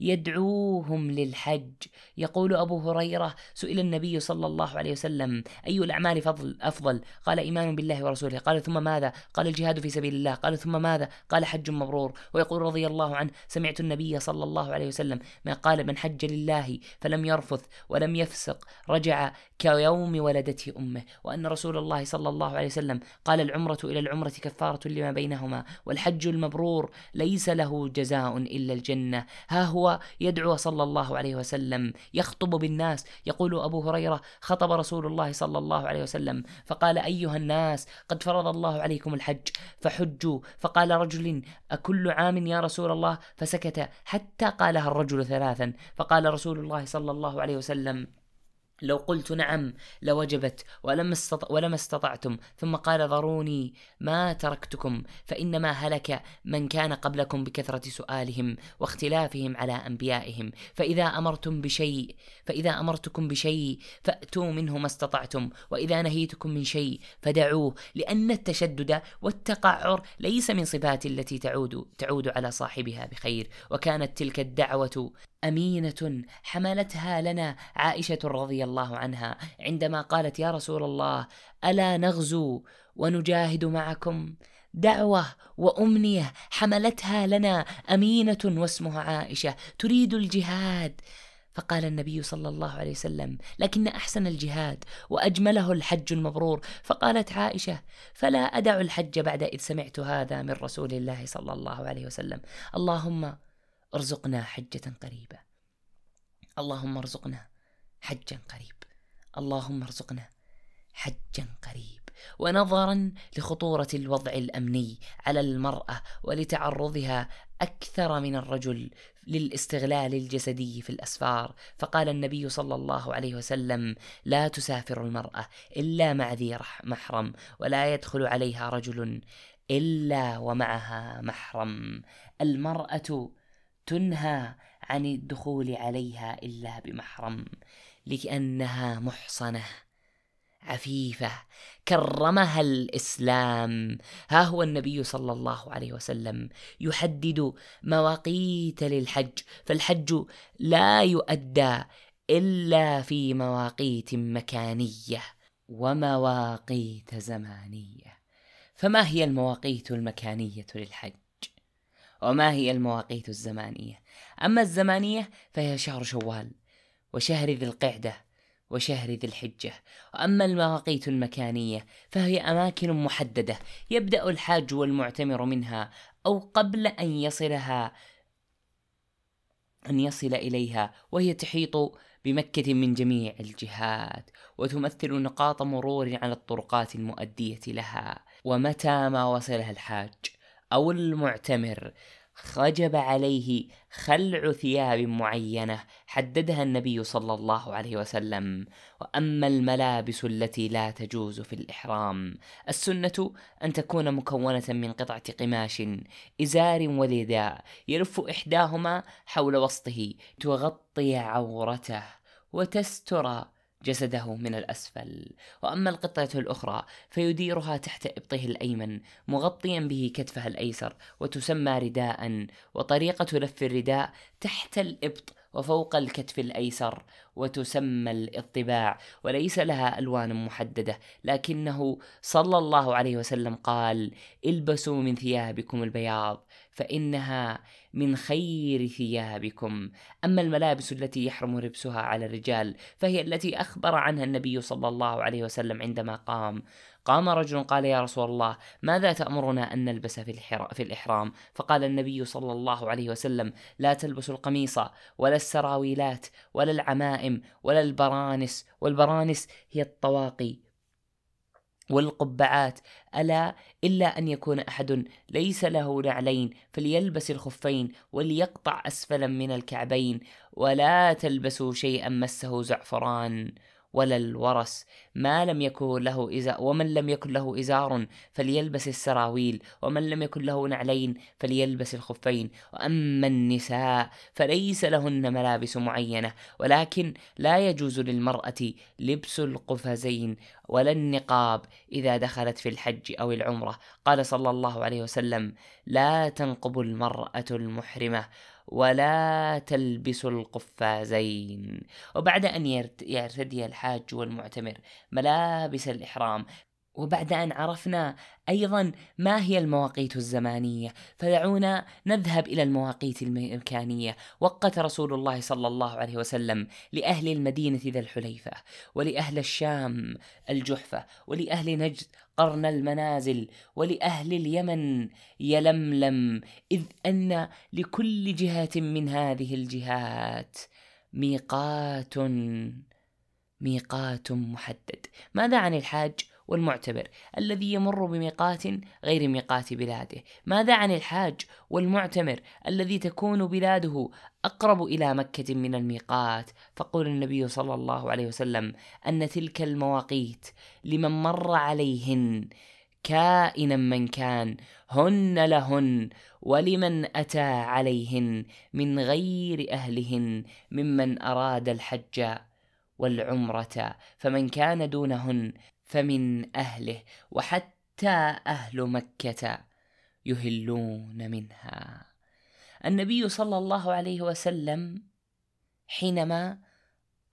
يدعوهم للحج. يقول أبو هريرة سئل النبي صلى الله عليه وسلم أي الأعمال فضل أفضل؟ قال إيمان بالله ورسوله. قال ثم ماذا؟ قال الجهاد في سبيل الله. قال ثم ماذا؟ قال حج مبرور. ويقول رضي الله عنه سمعت النبي صلى الله عليه وسلم ما قال من حج لله فلم يرفث ولم يفسق رجع كيوم ولدته أمه. وأن رسول الله صلى الله عليه وسلم قال العمرة إلى العمرة كفارة لما بينهما والحج المبرور ليس له جزاء إلا الجنة. ها هو يدعو صلى الله عليه وسلم يخطب بالناس يقول أبو هريرة خطب رسول الله صلى الله عليه وسلم فقال أيها الناس قد فرض الله عليكم الحج فحجوا فقال رجل أكل عام يا رسول الله؟ فسكت حتى قالها الرجل ثلاثا فقال رسول الله صلى الله عليه وسلم لو قلت نعم لوجبت ولم استطع ولما استطعتم ثم قال ذروني ما تركتكم فإنما هلك من كان قبلكم بكثرة سؤالهم واختلافهم على أنبيائهم. فإذا أمرتم بشيء فإذا أمرتكم بشيء فأتوا منه ما استطعتم وإذا نهيتكم من شيء فدعوه لأن التشدد والتقعر ليس من صفات التي تعود تعود على صاحبها بخير. وكانت تلك الدعوة أمينة حملتها لنا عائشة رضي الله عنها عندما قالت يا رسول الله ألا نغزو ونجاهد معكم؟ دعوة وأمنية حملتها لنا أمينة واسمها عائشة تريد الجهاد؟ فقال النبي صلى الله عليه وسلم لكن أحسن الجهاد وأجمله الحج المبرور. فقالت عائشة فلا أدع الحج بعد إذ سمعت هذا من رسول الله صلى الله عليه وسلم. اللهم ارزقنا حجة قريبة. اللهم ارزقنا حجا قريب. اللهم ارزقنا حجا قريب. ونظرا لخطورة الوضع الأمني على المرأة ولتعرضها أكثر من الرجل للاستغلال الجسدي في الأسفار. فقال النبي صلى الله عليه وسلم لا تسافر المرأة إلا مع ذي محرم ولا يدخل عليها رجل إلا ومعها محرم. المرأة تنهى عن الدخول عليها إلا بمحرم لانها محصنة عفيفة كرمها الإسلام. ها هو النبي صلى الله عليه وسلم يحدد مواقيت للحج فالحج لا يؤدى إلا في مواقيت مكانية ومواقيت زمانية. فما هي المواقيت المكانية للحج؟ وما هي المواقيت الزمانية. أما الزمانية فهي شهر شوال وشهر ذي القعدة وشهر ذي الحجة. وأما المواقيت المكانية فهي أماكن محددة يبدأ الحاج والمعتمر منها أو قبل أن يصلها أن يصل إليها وهي تحيط بمكة من جميع الجهات وتمثل نقاط مرور على الطرقات المؤدية لها. ومتى ما وصلها الحاج؟ أو المعتمر. وجب عليه خلع ثياب معينة حددها النبي صلى الله عليه وسلم. وأما الملابس التي لا تجوز في الإحرام السنة أن تكون مكونة من قطعة قماش إزار ورداء يلف إحداهما حول وسطه تغطي عورته وتستر جسده من الأسفل. وأما القطعة الأخرى فيديرها تحت إبطه الأيمن مغطيا به كتفه الأيسر وتسمى رداء. وطريقة لف الرداء تحت الإبط وفوق الكتف الأيسر وتسمى الإطباع. وليس لها ألوان محددة لكنه صلى الله عليه وسلم قال البسوا من ثيابكم البياض. فإنها من خير ثيابكم. أما الملابس التي يحرم لبسها على الرجال فهي التي أخبر عنها النبي صلى الله عليه وسلم عندما قام. قام رجل قال يا رسول الله ماذا تأمرنا أن نلبس في, في الإحرام؟ فقال النبي صلى الله عليه وسلم لا تلبسوا القميص ولا السراويلات ولا العمائم ولا البرانس والبرانس هي الطواقي والقبعات ألا إلا أن يكون أحد ليس له نعلين فليلبس الخفين وليقطع أسفلا من الكعبين ولا تلبسوا شيئا مسه زعفران. ولا الورس ما لم يكن له إزار ومن لم يكن له إزار فليلبس السراويل ومن لم يكن له نعلين فليلبس الخفين. وأما النساء فليس لهن ملابس معينة ولكن لا يجوز للمرأة لبس القفزين ولا النقاب إذا دخلت في الحج أو العمرة. قال صلى الله عليه وسلم لا تنقب المرأة المحرمة ولا تلبس القفازين. وبعد أن يرتدي الحاج والمعتمر ملابس الإحرام وبعد أن عرفنا أيضا ما هي المواقيت الزمانية فدعونا نذهب إلى المواقيت المكانية وقت رسول الله صلى الله عليه وسلم لأهل المدينة ذا الحليفة ولأهل الشام الجحفة ولأهل نجد قرن المنازل ولأهل اليمن يلملم إذ أن لكل جهة من هذه الجهات ميقات ميقات محدد. ماذا عن الحاج؟ والمعتبر الذي يمر بميقات غير ميقات بلاده. ماذا عن الحاج والمعتمر الذي تكون بلاده أقرب إلى مكة من الميقات؟ فقول النبي صلى الله عليه وسلم أن تلك المواقيت لمن مر عليهن كائنا من كان هن لهن ولمن أتى عليهن من غير أهلهن ممن أراد الحج والعمرة. فمن كان دونهن فمن أهله وحتى أهل مكة يهلون منها النبي صلى الله عليه وسلم حينما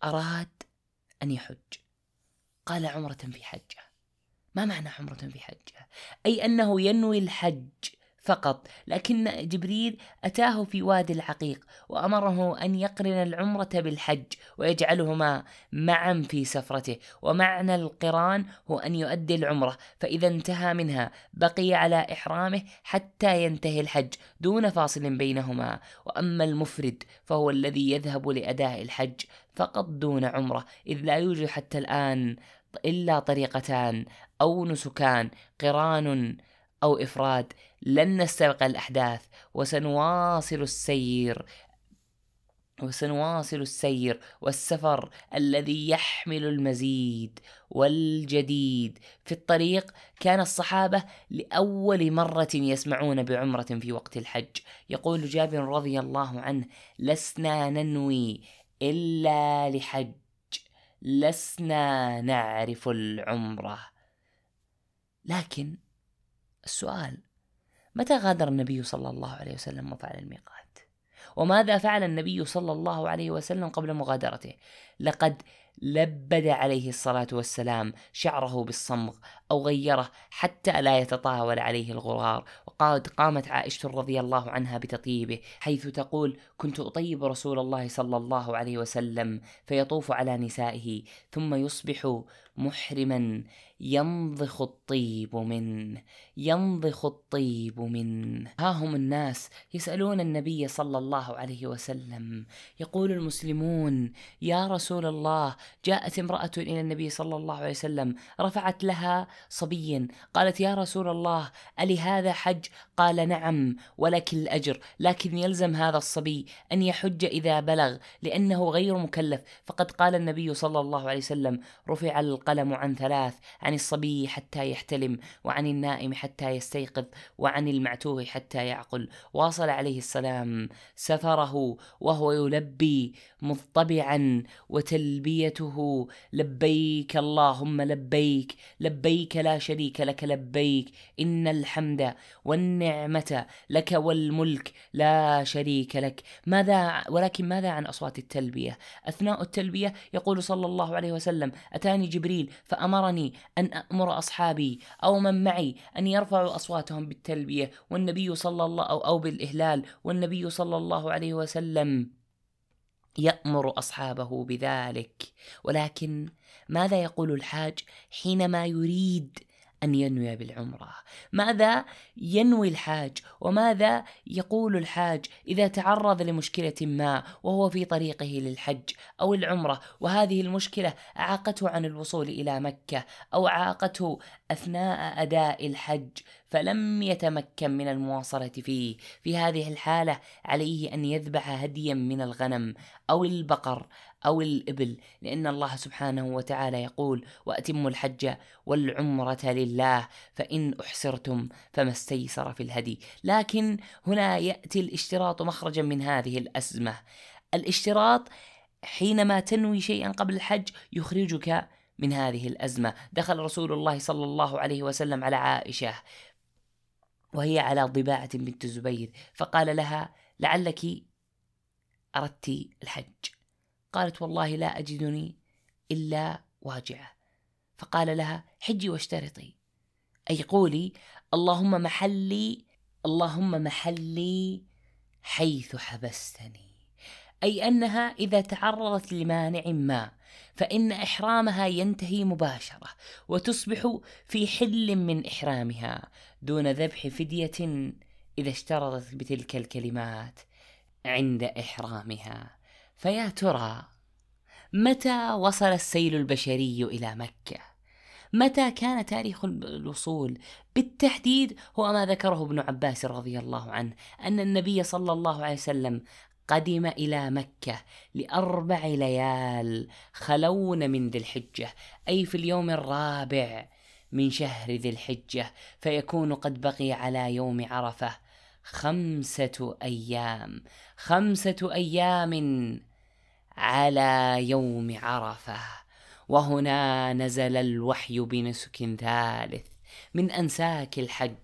أراد أن يحج قال عمرة في حجة ما معنى عمرة في حجة؟ أي أنه ينوي الحج فقط لكن جبريل أتاه في وادي العقيق وأمره أن يقرن العمرة بالحج ويجعلهما معا في سفرته ومعنى القران هو أن يؤدي العمرة فإذا انتهى منها بقي على إحرامه حتى ينتهي الحج دون فاصل بينهما وأما المفرد فهو الذي يذهب لأداء الحج فقط دون عمرة إذ لا يوجد حتى الآن إلا طريقتان أو نسكان قران أو إفراد لن نستبق الأحداث. وسنواصل السير. وسنواصل السير والسفر الذي يحمل المزيد والجديد. في الطريق كان الصحابة لأول مرة يسمعون بعمرة في وقت الحج. يقول جابر رضي الله عنه لسنا ننوي إلا لحج. لسنا نعرف العمرة. لكن السؤال متى غادر النبي صلى الله عليه وسلم وفعل الميقات؟ وماذا فعل النبي صلى الله عليه وسلم قبل مغادرته؟ لقد لبد عليه الصلاة والسلام شعره بالصمغ أو غيره حتى لا يتطاول عليه الغرار. قد قامت عائشة رضي الله عنها بتطيبه حيث تقول كنت أطيب رسول الله صلى الله عليه وسلم فيطوف على نسائه ثم يصبح محرما ينضخ الطيب منه ينضخ الطيب منه ها هم الناس يسألون النبي صلى الله عليه وسلم. يقول المسلمون يا رسول الله جاءت امرأة إلى النبي صلى الله عليه وسلم رفعت لها صبيا قالت يا رسول الله ألي هذا حج؟ قال نعم ولك الأجر لكن يلزم هذا الصبي أن يحج إذا بلغ لأنه غير مكلف. فقد قال النبي صلى الله عليه وسلم رفع القلم عن ثلاث عن الصبي حتى يحتلم وعن النائم حتى يستيقظ وعن المعتوه حتى يعقل. واصل عليه السلام سفره وهو يلبي مضطبعا وتلبيته لبيك اللهم لبيك لبيك لا شريك لك لبيك إن الحمد والنعمة لك والملك لا شريك لك. ماذا ولكن ماذا عن أصوات التلبية؟ أثناء التلبية يقول صلى الله عليه وسلم أتاني جبريل فأمرني أن أأمر أصحابي أو من معي أن يرفعوا أصواتهم بالتلبية والنبي صلى الله أو, أو بالإهلال والنبي صلى الله عليه وسلم يأمر أصحابه بذلك. ولكن ماذا يقول الحاج حينما يريد أن ينوي بالعمرة. ماذا ينوي الحاج؟ وماذا يقول الحاج إذا تعرض لمشكلة ما وهو في طريقه للحج أو العمرة؟ وهذه المشكلة أعاقته عن الوصول إلى مكة أو أعاقته أثناء أداء الحج فلم يتمكن من المواصلة فيه. في هذه الحالة عليه أن يذبح هديا من الغنم أو البقر أو الإبل لأن الله سبحانه وتعالى يقول وأتموا الحج والعمرة لله فإن أحصرتم فما استيسر في الهدي. لكن هنا يأتي الاشتراط مخرجا من هذه الأزمة. الاشتراط حينما تنوي شيئا قبل الحج يخرجك من هذه الأزمة. دخل رسول الله صلى الله عليه وسلم على عائشة وهي على ضباعة بنت الزبير فقال لها لعلك أردت الحج. قالت والله لا أجدني إلا واجعة. فقال لها حجي واشترطي. أي قولي اللهم محلي اللهم محلي حيث حبستني. أي أنها إذا تعرضت لمانع ما فإن إحرامها ينتهي مباشرة وتصبح في حل من إحرامها دون ذبح فدية إذا اشترطت بتلك الكلمات عند إحرامها. فيا ترى متى وصل السيل البشري إلى مكة؟ متى كان تاريخ الوصول؟ بالتحديد هو ما ذكره ابن عباس رضي الله عنه أن النبي صلى الله عليه وسلم قدم إلى مكة لأربع ليال خلون من ذي الحجة أي في اليوم الرابع من شهر ذي الحجة فيكون قد بقي على يوم عرفة خمسة أيام خمسة أيام على يوم عرفة وهنا نزل الوحي بنسك ثالث من أنساك الحج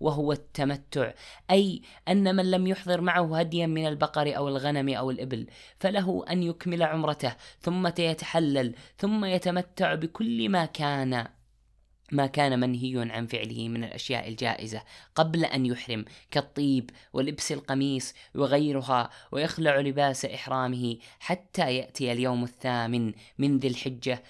وهو التمتع أي أن من لم يحضر معه هديا من البقر أو الغنم أو الإبل فله أن يكمل عمرته ثم يتحلل ثم يتمتع بكل ما كان ما كان منهي عن فعله من الأشياء الجائزة قبل أن يحرم كالطيب ولبس القميص وغيرها ويخلع لباس إحرامه حتى يأتي اليوم الثامن من ذي الحجة.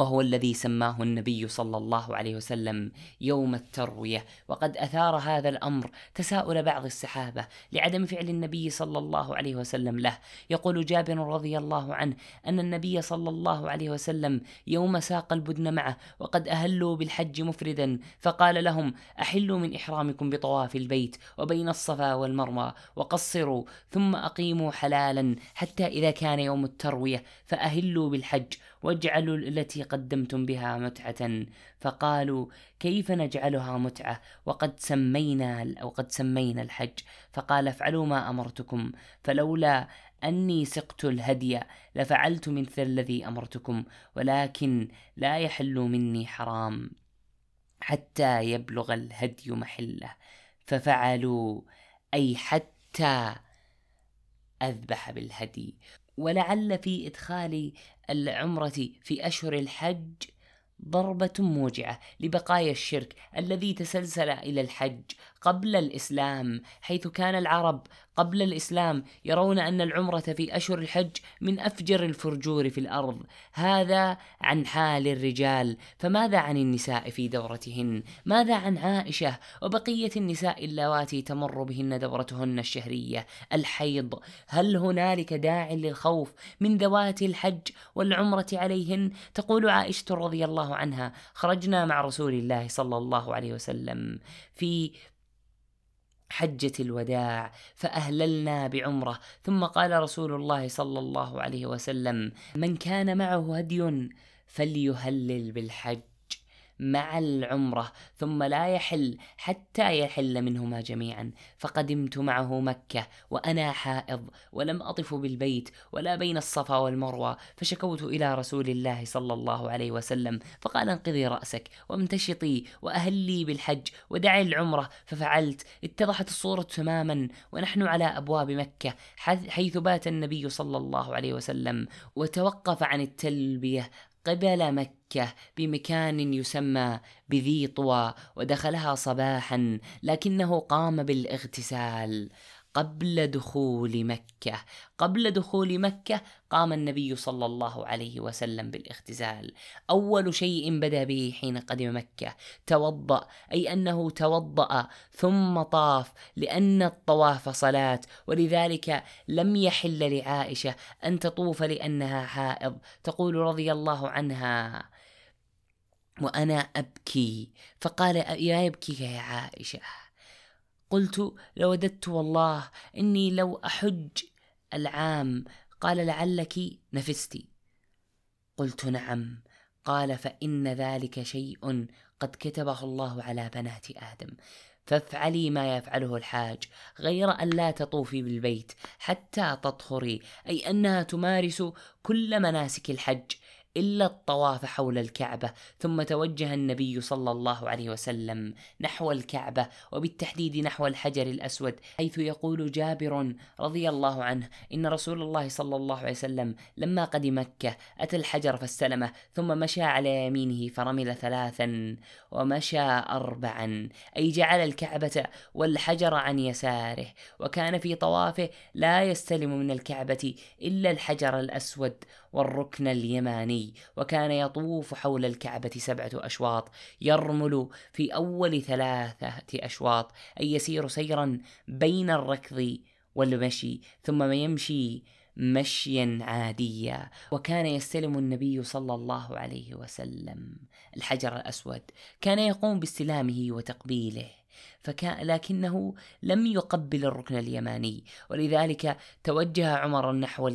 وهو الذي سماه النبي صلى الله عليه وسلم يوم التروية. وقد أثار هذا الأمر تساؤل بعض الصحابة لعدم فعل النبي صلى الله عليه وسلم له. يقول جابر رضي الله عنه أن النبي صلى الله عليه وسلم يوم ساق البدن معه وقد أهلوا بالحج مفردا فقال لهم أحلوا من إحرامكم بطواف البيت وبين الصفا والمروة وقصروا ثم أقيموا حلالا حتى إذا كان يوم التروية فأهلوا بالحج واجعلوا التي قدمتم بها متعة. فقالوا كيف نجعلها متعة؟ وقد سمينا أو قد سمينا الحج. فقال افعلوا ما أمرتكم. فلولا أني سقت الهدي لفعلت مثل الذي أمرتكم ولكن لا يحل مني حرام حتى يبلغ الهدي محلة. ففعلوا أي حتى أذبح بالهدي. ولعل في إدخال العمرة في أشهر الحج ضربة موجعة لبقايا الشرك الذي تسلسل إلى الحج قبل الإسلام حيث كان العرب قبل الإسلام يرون أن العمرة في أشهر الحج من أفجر الفرجور في الأرض. هذا عن حال الرجال. فماذا عن النساء في دورتهن؟ ماذا عن عائشة وبقية النساء اللواتي تمر بهن دورتهن الشهرية؟ الحيض. هل هنالك داع للخوف من ذوات الحج والعمرة عليهن؟ تقول عائشة رضي الله عنها خرجنا مع رسول الله صلى الله عليه وسلم. في حجة الوداع فأهللنا بعمرة. ثم قال رسول الله صلى الله عليه وسلم من كان معه هدي فليهلل بالحج. مع العمرة ثم لا يحل حتى يحل منهما جميعا. فقدمت معه مكة وأنا حائض ولم أطف بالبيت ولا بين الصفا والمروة. فشكوت إلى رسول الله صلى الله عليه وسلم فقال انقذي رأسك وامتشطي وأهلي بالحج ودعي العمرة. ففعلت اتضحت الصورة تماما ونحن على أبواب مكة حيث بات النبي صلى الله عليه وسلم وتوقف عن التلبية. قبل مكة بمكان يسمى بذي طوى ودخلها صباحا لكنه قام بالإغتسال. قبل دخول مكة. قبل دخول مكة قام النبي صلى الله عليه وسلم بالاختزال. أول شيء بدأ به حين قدم مكة. توضأ أي أنه توضأ ثم طاف لأن الطواف صلاة. ولذلك لم يحل لعائشة أن تطوف لأنها حائض. تقول رضي الله عنها وأنا أبكي. فقال يا يبكيك يا عائشة. قلت لوددت والله إني لو أحج العام قال لعلك نفست. قلت نعم. قال فإن ذلك شيء قد كتبه الله على بنات آدم. فافعلي ما يفعله الحاج غير أن لا تطوفي بالبيت حتى تطهري أي أنها تمارس كل مناسك الحج. إلا الطواف حول الكعبة ثم توجه النبي صلى الله عليه وسلم نحو الكعبة وبالتحديد نحو الحجر الأسود حيث يقول جابر رضي الله عنه إن رسول الله صلى الله عليه وسلم لما قدم مكة أتى الحجر فاستلمه ثم مشى على يمينه فرمل ثلاثا ومشى أربعا أي جعل الكعبة والحجر عن يساره وكان في طوافه لا يستلم من الكعبة إلا الحجر الأسود والركن اليماني وكان يطوف حول الكعبة سبعة أشواط يرمل في أول ثلاثة أشواط أي يسير سيرا بين الركض والمشي ثم يمشي مشيا عاديا. وكان يستلم النبي صلى الله عليه وسلم الحجر الأسود. كان يقوم باستلامه وتقبيله. فكان لكنه لم يقبل الركن اليماني. ولذلك توجه عمر نحو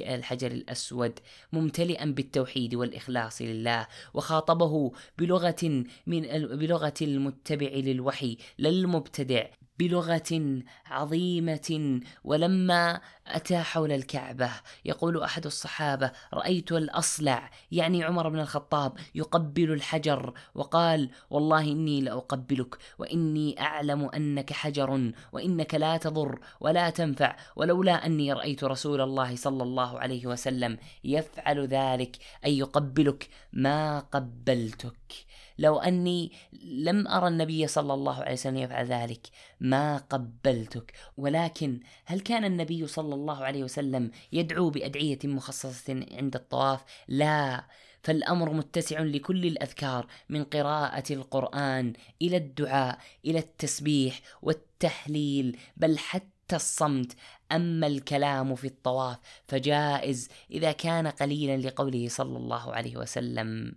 الحجر الأسود ممتلئا بالتوحيد والإخلاص لله. وخاطبه بلغة من بلغة المتبع للوحي لا المبتدع بلغة عظيمة ولما أتى حول الكعبة يقول أحد الصحابة رأيت الأصلع يعني عمر بن الخطاب يقبل الحجر وقال والله إني لأقبلك وإني أعلم أنك حجر وإنك لا تضر ولا تنفع ولولا أني رأيت رسول الله صلى الله عليه وسلم يفعل ذلك أي يقبلك ما قبلتك. لو أني لم أرى النبي صلى الله عليه وسلم يفعل ذلك ما قبلتك. ولكن هل كان النبي صلى الله عليه وسلم يدعو بأدعية مخصصة عند الطواف؟ لا. فالأمر متسع لكل الأذكار من قراءة القرآن إلى الدعاء إلى التسبيح والتهليل بل حتى الصمت. أما الكلام في الطواف فجائز إذا كان قليلا لقوله صلى الله عليه وسلم.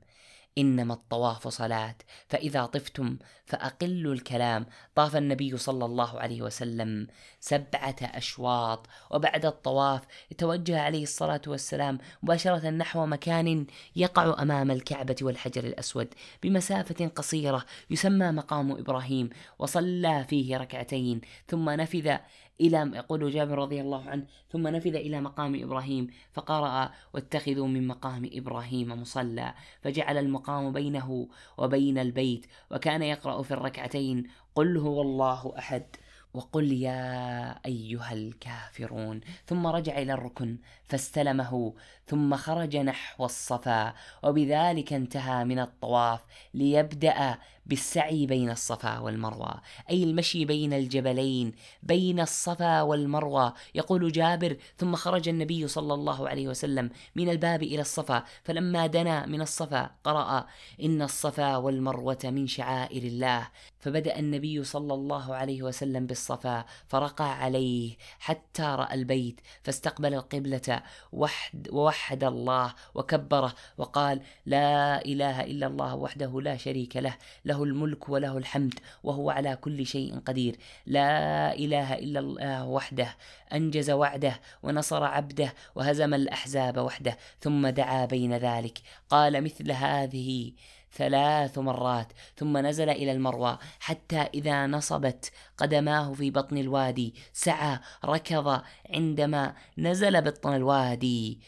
إنما الطواف صلاة فإذا طفتم فأقلوا الكلام. طاف النبي صلى الله عليه وسلم سبعة أشواط وبعد الطواف توجه عليه الصلاة والسلام مباشرة نحو مكان يقع أمام الكعبة والحجر الأسود بمسافة قصيرة يسمى مقام إبراهيم وصلى فيه ركعتين ثم نفذ إلى يقول جابر رضي الله عنه ثم نفذ إلى مقام إبراهيم فقرأ واتخذوا من مقام إبراهيم مصلى فجعل المقام بينه وبين البيت وكان يقرأ في الركعتين قل هو الله أحد وقل يا أيها الكافرون ثم رجع إلى الركن فاستلمه ثم خرج نحو الصفا وبذلك انتهى من الطواف ليبدأ بالسعي بين الصفا والمروه أي المشي بين الجبلين بين الصفا والمروه يقول جابر ثم خرج النبي صلى الله عليه وسلم من الباب إلى الصفا فلما دنا من الصفا قرأ إن الصفا والمروة من شعائر الله. فبدأ النبي صلى الله عليه وسلم بالصفا فرقى عليه حتى رأى البيت فاستقبل القبلة وحد ووحد الله وكبره وقال لا إله إلا الله وحده لا شريك له له الملك وله الحمد وهو على كل شيء قدير. لا إله إلا الله وحده أنجز وعده ونصر عبده وهزم الأحزاب وحده ثم دعا بين ذلك. قال مثل هذه ثلاث مرات ثم نزل إلى المروى حتى إذا نصبت قدماه في بطن الوادي سعى ركض عندما نزل بطن الوادي.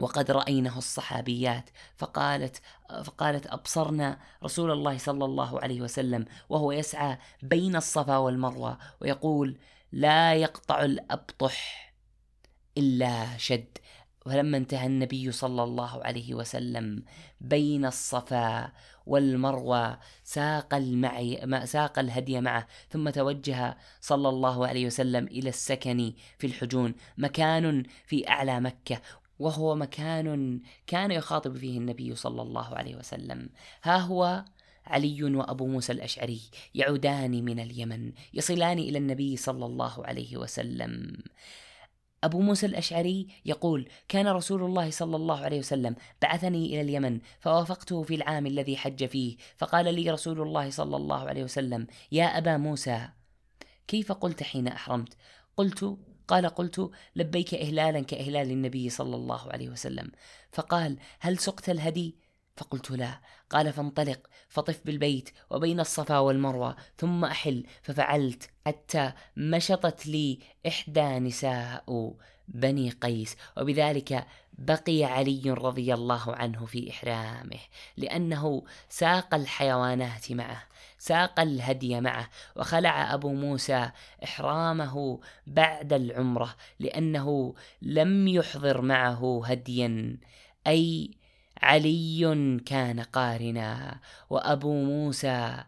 وقد رأينه الصحابيات فقالت فقالت أبصرنا رسول الله صلى الله عليه وسلم وهو يسعى بين الصفا والمروة ويقول لا يقطع الأبطح إلا شد. ولما انتهى النبي صلى الله عليه وسلم بين الصفا والمروة ساق المعي ساق الهدي معه ثم توجه صلى الله عليه وسلم إلى السكن في الحجون مكان في أعلى مكة. وهو مكان كان يخاطب فيه النبي صلى الله عليه وسلم. ها هو علي وأبو موسى الأشعري يعودان من اليمن يصلان إلى النبي صلى الله عليه وسلم. أبو موسى الأشعري يقول كان رسول الله صلى الله عليه وسلم بعثني إلى اليمن فوافقته في العام الذي حج فيه فقال لي رسول الله صلى الله عليه وسلم يا أبا موسى كيف قلت حين أحرمت؟ قلت قال قلت لبيك إهلالا كإهلال النبي صلى الله عليه وسلم. فقال هل سقت الهدي؟ فقلت لا. قال فانطلق فطف بالبيت وبين الصفا والمروة ثم أحل. ففعلت حتى مشطت لي إحدى نساء. بني قيس وبذلك بقي علي رضي الله عنه في إحرامه لأنه ساق الحيوانات معه ساق الهدي معه وخلع أبو موسى إحرامه بعد العمرة لأنه لم يحضر معه هديا. أي علي كان قارنا وأبو موسى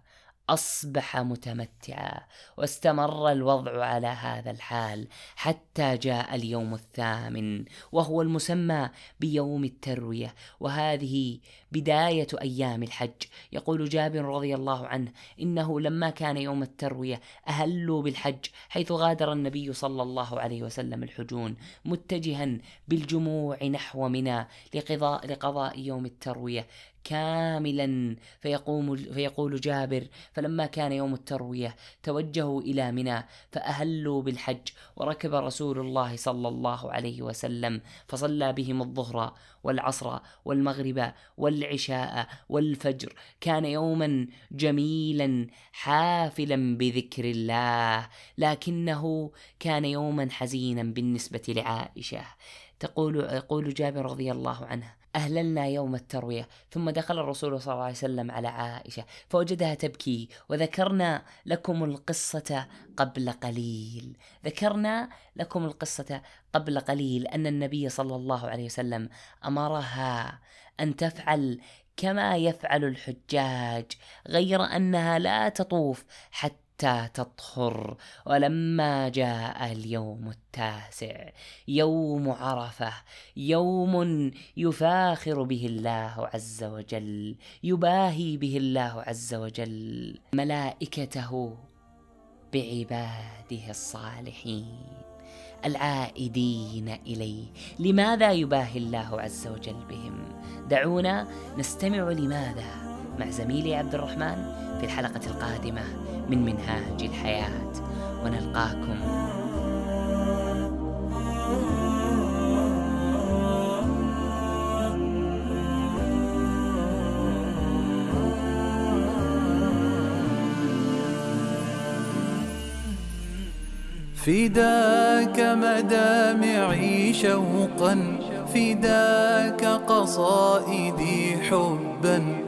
أصبح متمتعا واستمر الوضع على هذا الحال حتى جاء اليوم الثامن وهو المسمى بيوم التروية وهذه بداية أيام الحج. يقول جابر رضي الله عنه إنه لما كان يوم التروية أهلوا بالحج حيث غادر النبي صلى الله عليه وسلم الحجون متجها بالجموع نحو منى لقضاء لقضاء يوم التروية. كاملا فيقوم فيقول جابر فلما كان يوم التروية توجهوا إلى منى فأهلوا بالحج وركب رسول الله صلى الله عليه وسلم فصلى بهم الظهر والعصر والمغرب والعشاء والفجر. كان يوما جميلا حافلا بذكر الله لكنه كان يوما حزينا بالنسبة لعائشة. تقول يقول جابر رضي الله عنه أهللنا يوم التروية. ثم دخل الرسول صلى الله عليه وسلم على عائشة فوجدها تبكي وذكرنا لكم القصة قبل قليل. ذكرنا لكم القصة قبل قليل أن النبي صلى الله عليه وسلم أمرها أن تفعل كما يفعل الحجاج غير أنها لا تطوف حتى حتى تطهر ولما جاء اليوم التاسع يوم عرفة يوم يفاخر به الله عز وجل يباهي به الله عز وجل ملائكته بعباده الصالحين العائدين إليه. لماذا يباهي الله عز وجل بهم؟ دعونا نستمع لماذا؟ مع زميلي عبد الرحمن في الحلقة القادمة من منهاج الحياة. ونلقاكم. فداك مدامعي شوقا فداك قصائدي حبا.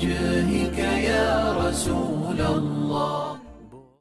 وجهك يا رسول الله.